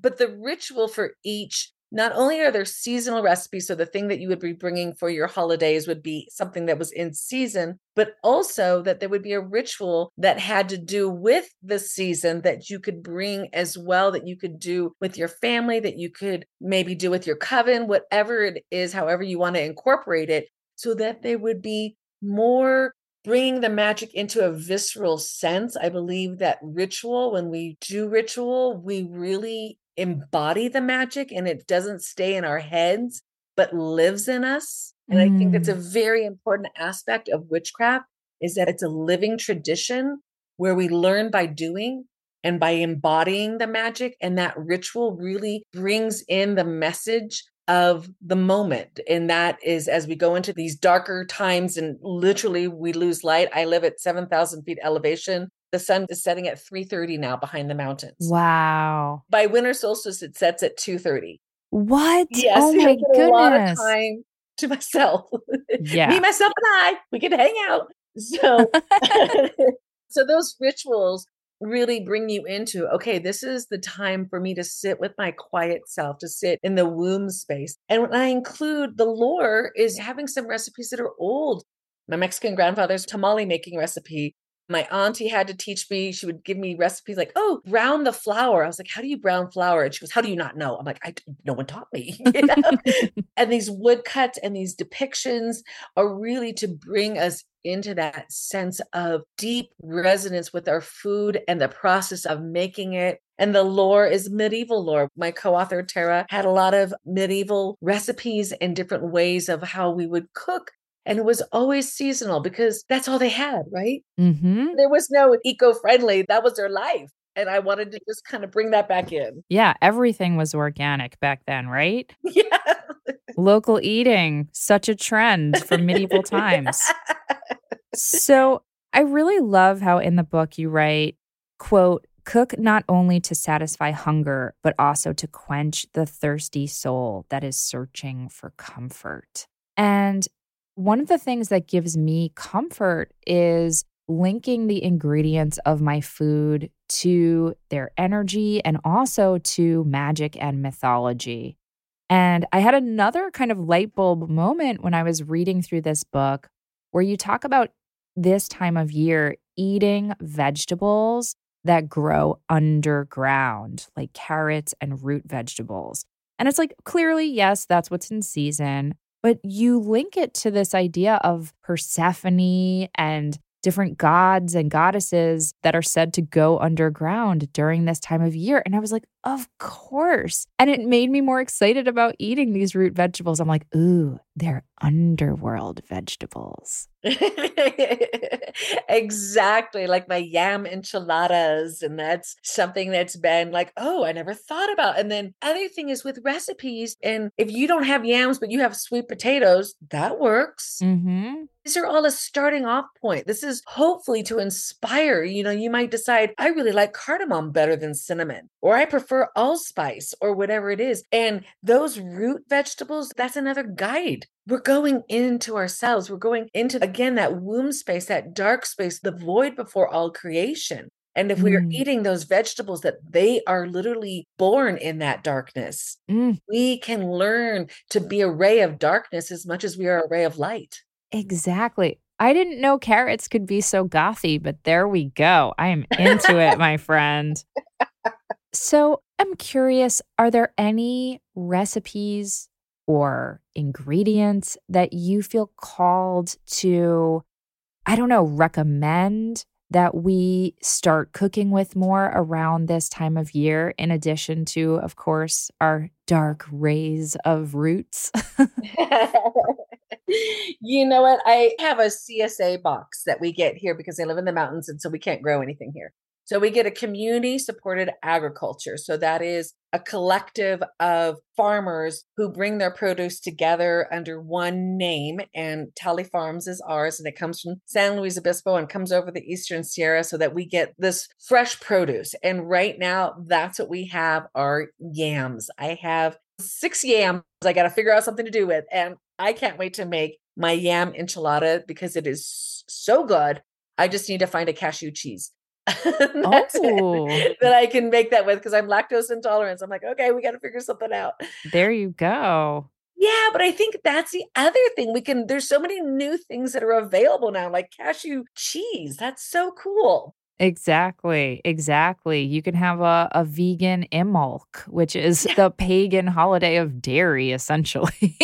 but the ritual for each not only are there seasonal recipes so the thing that you would be bringing for your holidays would be something that was in season but also that there would be a ritual that had to do with the season that you could bring as well that you could do with your family that you could maybe do with your coven whatever it is however you want to incorporate it so that they would be more bringing the magic into a visceral sense. I believe that ritual when we do ritual we really embody the magic and it doesn't stay in our heads but lives in us and mm. i think that's a mm. very important aspect of witchcraft is that it's a living tradition where we learn by doing and by embodying the magic and that ritual really brings in the message of the moment and that is as we go into these darker times and literally we lose light i live at 7000 feet elevation the sun is setting at 3:30 now behind the mountains. Wow. By winter solstice it sets at 2:30. What? Yes, oh my goodness. A lot of time to myself. Yeah. Me, myself, and I, we can hang out. So, so those rituals really bring you into okay, this is the time for me to sit with my quiet self, to sit in the womb space. And when I include the lore, is having some recipes that are old. My Mexican grandfather's tamale making recipe my auntie had to teach me. She would give me recipes like, oh, brown the flour. I was like, how do you brown flour? And she goes, how do you not know? I'm like, I no one taught me. You know? and these woodcuts and these depictions are really to bring us into that sense of deep resonance with our food and the process of making it. And the lore is medieval lore. My co author, Tara, had a lot of medieval recipes and different ways of how we would cook and it was always seasonal because that's all they had, right? Mm-hmm. There was no eco friendly, that was their life. And I wanted to just kind of bring that back in. Yeah, everything was organic back then, right? Yeah. Local eating, such a trend from medieval times. so I really love how in the book you write, quote, cook not only to satisfy hunger, but also to quench the thirsty soul that is searching for comfort. And one of the things that gives me comfort is linking the ingredients of my food to their energy and also to magic and mythology. And I had another kind of light bulb moment when I was reading through this book where you talk about this time of year eating vegetables that grow underground, like carrots and root vegetables. And it's like, clearly, yes, that's what's in season but you link it to this idea of Persephone and different gods and goddesses that are said to go underground during this time of year. And I was like, of course. And it made me more excited about eating these root vegetables. I'm like, ooh, they're underworld vegetables. exactly like my yam enchiladas and that's something that's been like oh i never thought about and then other thing is with recipes and if you don't have yams but you have sweet potatoes that works Mm-hmm. these are all a starting off point this is hopefully to inspire you know you might decide i really like cardamom better than cinnamon or i prefer allspice or whatever it is and those root vegetables that's another guide we're going into ourselves. We're going into, again, that womb space, that dark space, the void before all creation. And if we are Mm. eating those vegetables that they are literally born in that darkness, Mm, we can learn to be a ray of darkness as much as we are a ray of light. exactly. I didn't know carrots could be so gothy, but there we go. I am into it, my friend. So I'm curious are there any recipes or ingredients that you feel called to, I don't know, recommend that we start cooking with more around this time of year, in addition to, of course, our dark rays of roots? you know what? I have a CSA box that we get here because I live in the mountains and so we can't grow anything here. So we get a community supported agriculture. So that is a collective of farmers who bring their produce together under one name. And Talley Farms is ours, and it comes from San Luis Obispo and comes over the Eastern Sierra so that we get this fresh produce. And right now, that's what we have are yams. I have six yams I got to figure out something to do with. And I can't wait to make my yam enchilada because it is so good. I just need to find a cashew cheese. It, Oh. that I can make that with because I'm lactose intolerant. I'm like, okay, we got to figure something out. there you go. Yeah, but I think that's the other thing. We can, there's so many new things that are available now, like cashew cheese. That's so cool. Exactly. Exactly. You can have a, a vegan Imbolc, which is Yeah. the pagan holiday of dairy, essentially.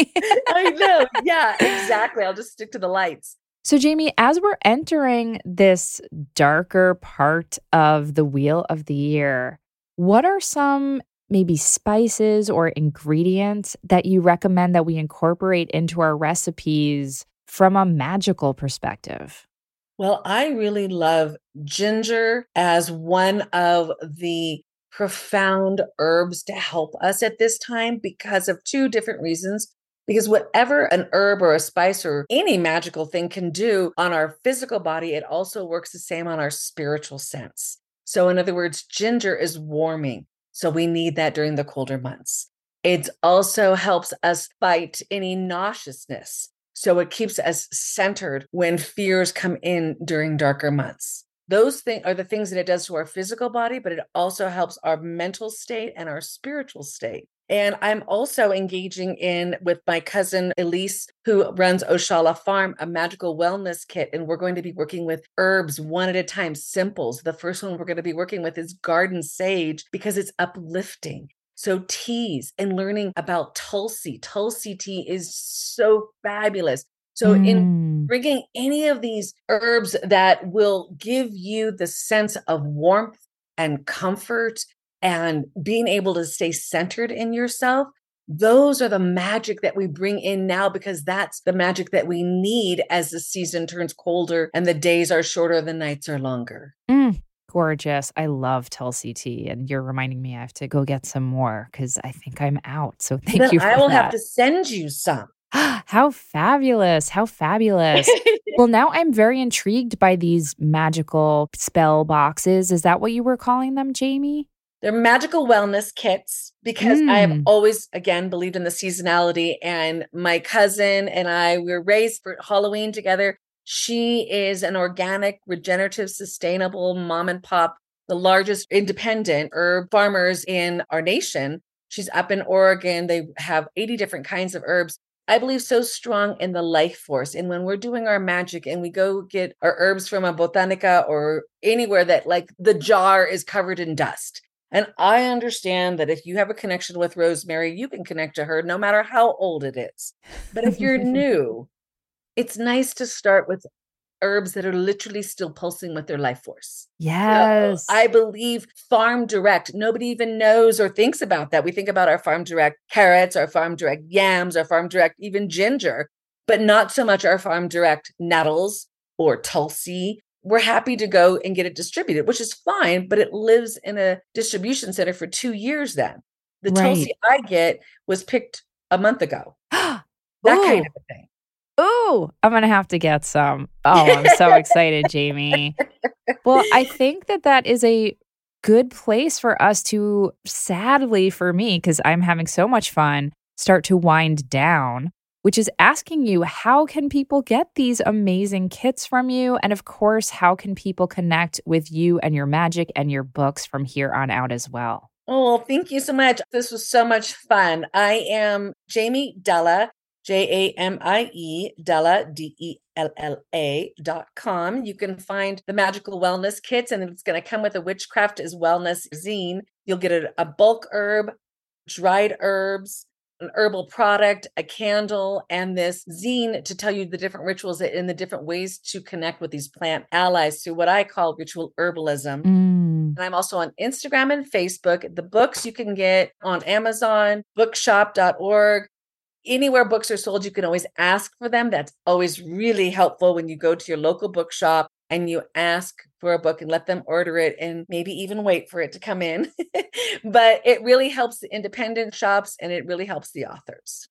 I know. Yeah, exactly. I'll just stick to the lights. So, Jamie, as we're entering this darker part of the wheel of the year, what are some maybe spices or ingredients that you recommend that we incorporate into our recipes from a magical perspective? Well, I really love ginger as one of the profound herbs to help us at this time because of two different reasons. Because whatever an herb or a spice or any magical thing can do on our physical body, it also works the same on our spiritual sense. So, in other words, ginger is warming. So, we need that during the colder months. It also helps us fight any nauseousness. So it keeps us centered when fears come in during darker months. Those things are the things that it does to our physical body, but it also helps our mental state and our spiritual state. And I'm also engaging in with my cousin Elise, who runs Oshala Farm, a magical wellness kit. And we're going to be working with herbs one at a time, simples. The first one we're going to be working with is garden sage because it's uplifting. So, teas and learning about Tulsi. Tulsi tea is so fabulous. So, in Mm, bringing any of these herbs that will give you the sense of warmth and comfort and being able to stay centered in yourself, those are the magic that we bring in now because that's the magic that we need as the season turns colder and the days are shorter, the nights are longer. mm, gorgeous. I love Tulsi tea. And you're reminding me I have to go get some more because I think I'm out. So thank Then you for I will that. have to send you some. How fabulous. How fabulous. well, now I'm very intrigued by these magical spell boxes. Is that what you were calling them, Jamie? They're magical wellness kits because I have Mm. always, again, believed in the seasonality. And my cousin and I we were raised for Halloween together. She is an organic, regenerative, sustainable mom and pop, the largest independent herb farmers in our nation. She's up in Oregon. They have 80 different kinds of herbs. I believe so strong in the life force. And when we're doing our magic and we go get our herbs from a botanica or anywhere that like the jar is covered in dust. And I understand that if you have a connection with rosemary, you can connect to her no matter how old it is. But if you're new, it's nice to start with herbs that are literally still pulsing with their life force. Yes. So I believe farm direct. Nobody even knows or thinks about that. We think about our farm direct carrots, our farm direct yams, our farm direct, even ginger, but not so much our farm direct nettles or tulsi. We're happy to go and get it distributed, which is fine, but it lives in a distribution center for two years then. The Right. tulsi I get was picked a month ago. That kind oh. of a thing. Ooh, I'm gonna have to get some. Oh, I'm so excited, Jamie. Well, I think that that is a good place for us to, sadly for me, because I'm having so much fun, start to wind down, which is asking you how can people get these amazing kits from you? And of course, how can people connect with you and your magic and your books from here on out as well? Oh, thank you so much. This was so much fun. I am Jamie Della, J A M I E, Della, D E L L A dot com. You can find the magical wellness kits, and it's going to come with a witchcraft is wellness zine. You'll get a, a bulk herb, dried herbs, an herbal product, a candle, and this zine to tell you the different rituals and the different ways to connect with these plant allies through what I call ritual herbalism. Mm. And I'm also on Instagram and Facebook. The books you can get on Amazon, bookshop.org. Anywhere books are sold, you can always ask for them. That's always really helpful when you go to your local bookshop and you ask for a book and let them order it and maybe even wait for it to come in. but it really helps the independent shops and it really helps the authors.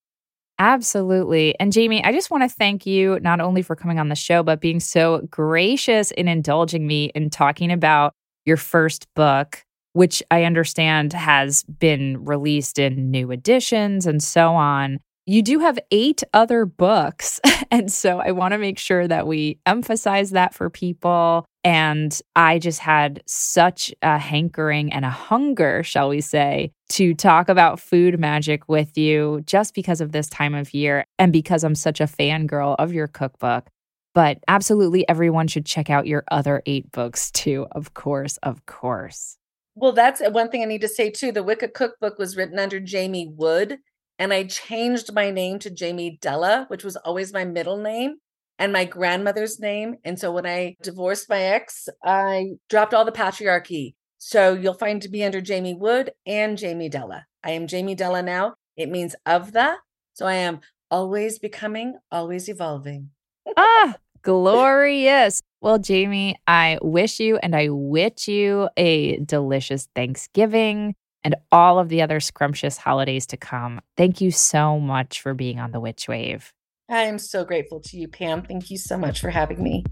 Absolutely. And Jamie, I just want to thank you not only for coming on the show, but being so gracious in indulging me in talking about your first book, which I understand has been released in new editions and so on. You do have eight other books. And so I want to make sure that we emphasize that for people. And I just had such a hankering and a hunger, shall we say, to talk about food magic with you just because of this time of year and because I'm such a fangirl of your cookbook. But absolutely everyone should check out your other eight books too, of course, of course. Well, that's one thing I need to say too. The Wicca cookbook was written under Jamie Wood, and I changed my name to Jamie Della, which was always my middle name and my grandmother's name. And so when I divorced my ex, I dropped all the patriarchy. So you'll find me under Jamie Wood and Jamie Della. I am Jamie Della now. It means of the. So I am always becoming, always evolving. ah, glorious. Well, Jamie, I wish you and I wish you a delicious Thanksgiving and all of the other scrumptious holidays to come. Thank you so much for being on the Witch Wave. I am so grateful to you, Pam. Thank you so much for having me.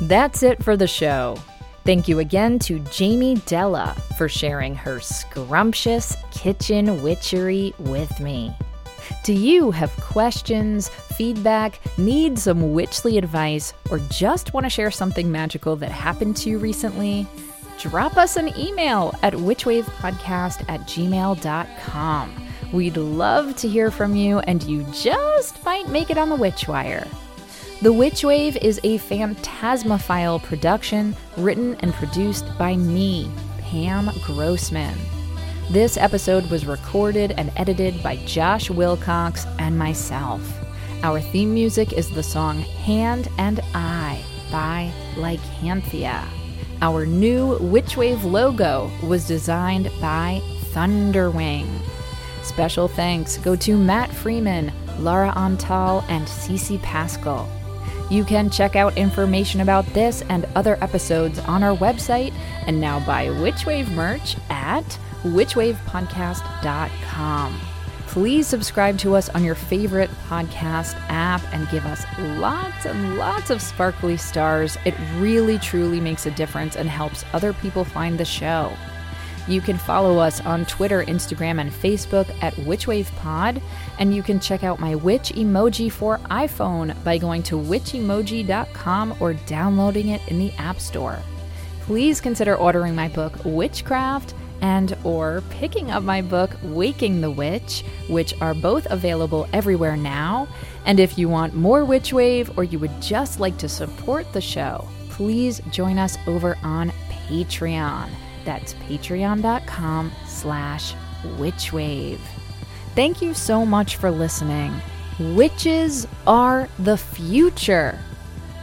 That's it for the show. Thank you again to Jamie Della for sharing her scrumptious kitchen witchery with me. Do you have questions, feedback, need some witchly advice, or just want to share something magical that happened to you recently? Drop us an email at witchwavepodcast at gmail.com. We'd love to hear from you, and you just might make it on the Witchwire. The Witch Wave is a Phantasmaphile production written and produced by me, Pam Grossman. This episode was recorded and edited by Josh Wilcox and myself. Our theme music is the song Hand and Eye by Lycanthia. Our new Witch Wave logo was designed by Thunderwing. Special thanks go to Matt Freeman, Lara Antal, and Cece Pascal. You can check out information about this and other episodes on our website and now buy Witchwave merch at witchwavepodcast.com. Please subscribe to us on your favorite podcast app and give us lots and lots of sparkly stars. It really, truly makes a difference and helps other people find the show. You can follow us on Twitter, Instagram, and Facebook at WitchWavePod, and you can check out my witch emoji for iPhone by going to witchemoji.com or downloading it in the App Store. Please consider ordering my book Witchcraft and or picking up my book Waking the Witch, which are both available everywhere now. And if you want more Witch Wave or you would just like to support the show, please join us over on Patreon. That's patreon.com slash witchwave. Thank you so much for listening. Witches are the future.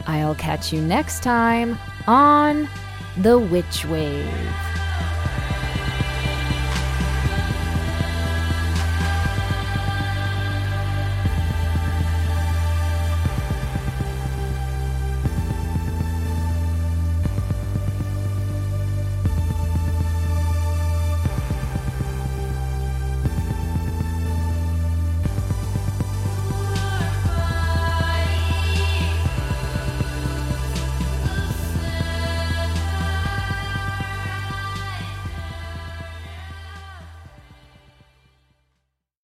I'll catch you next time on The Witch Wave.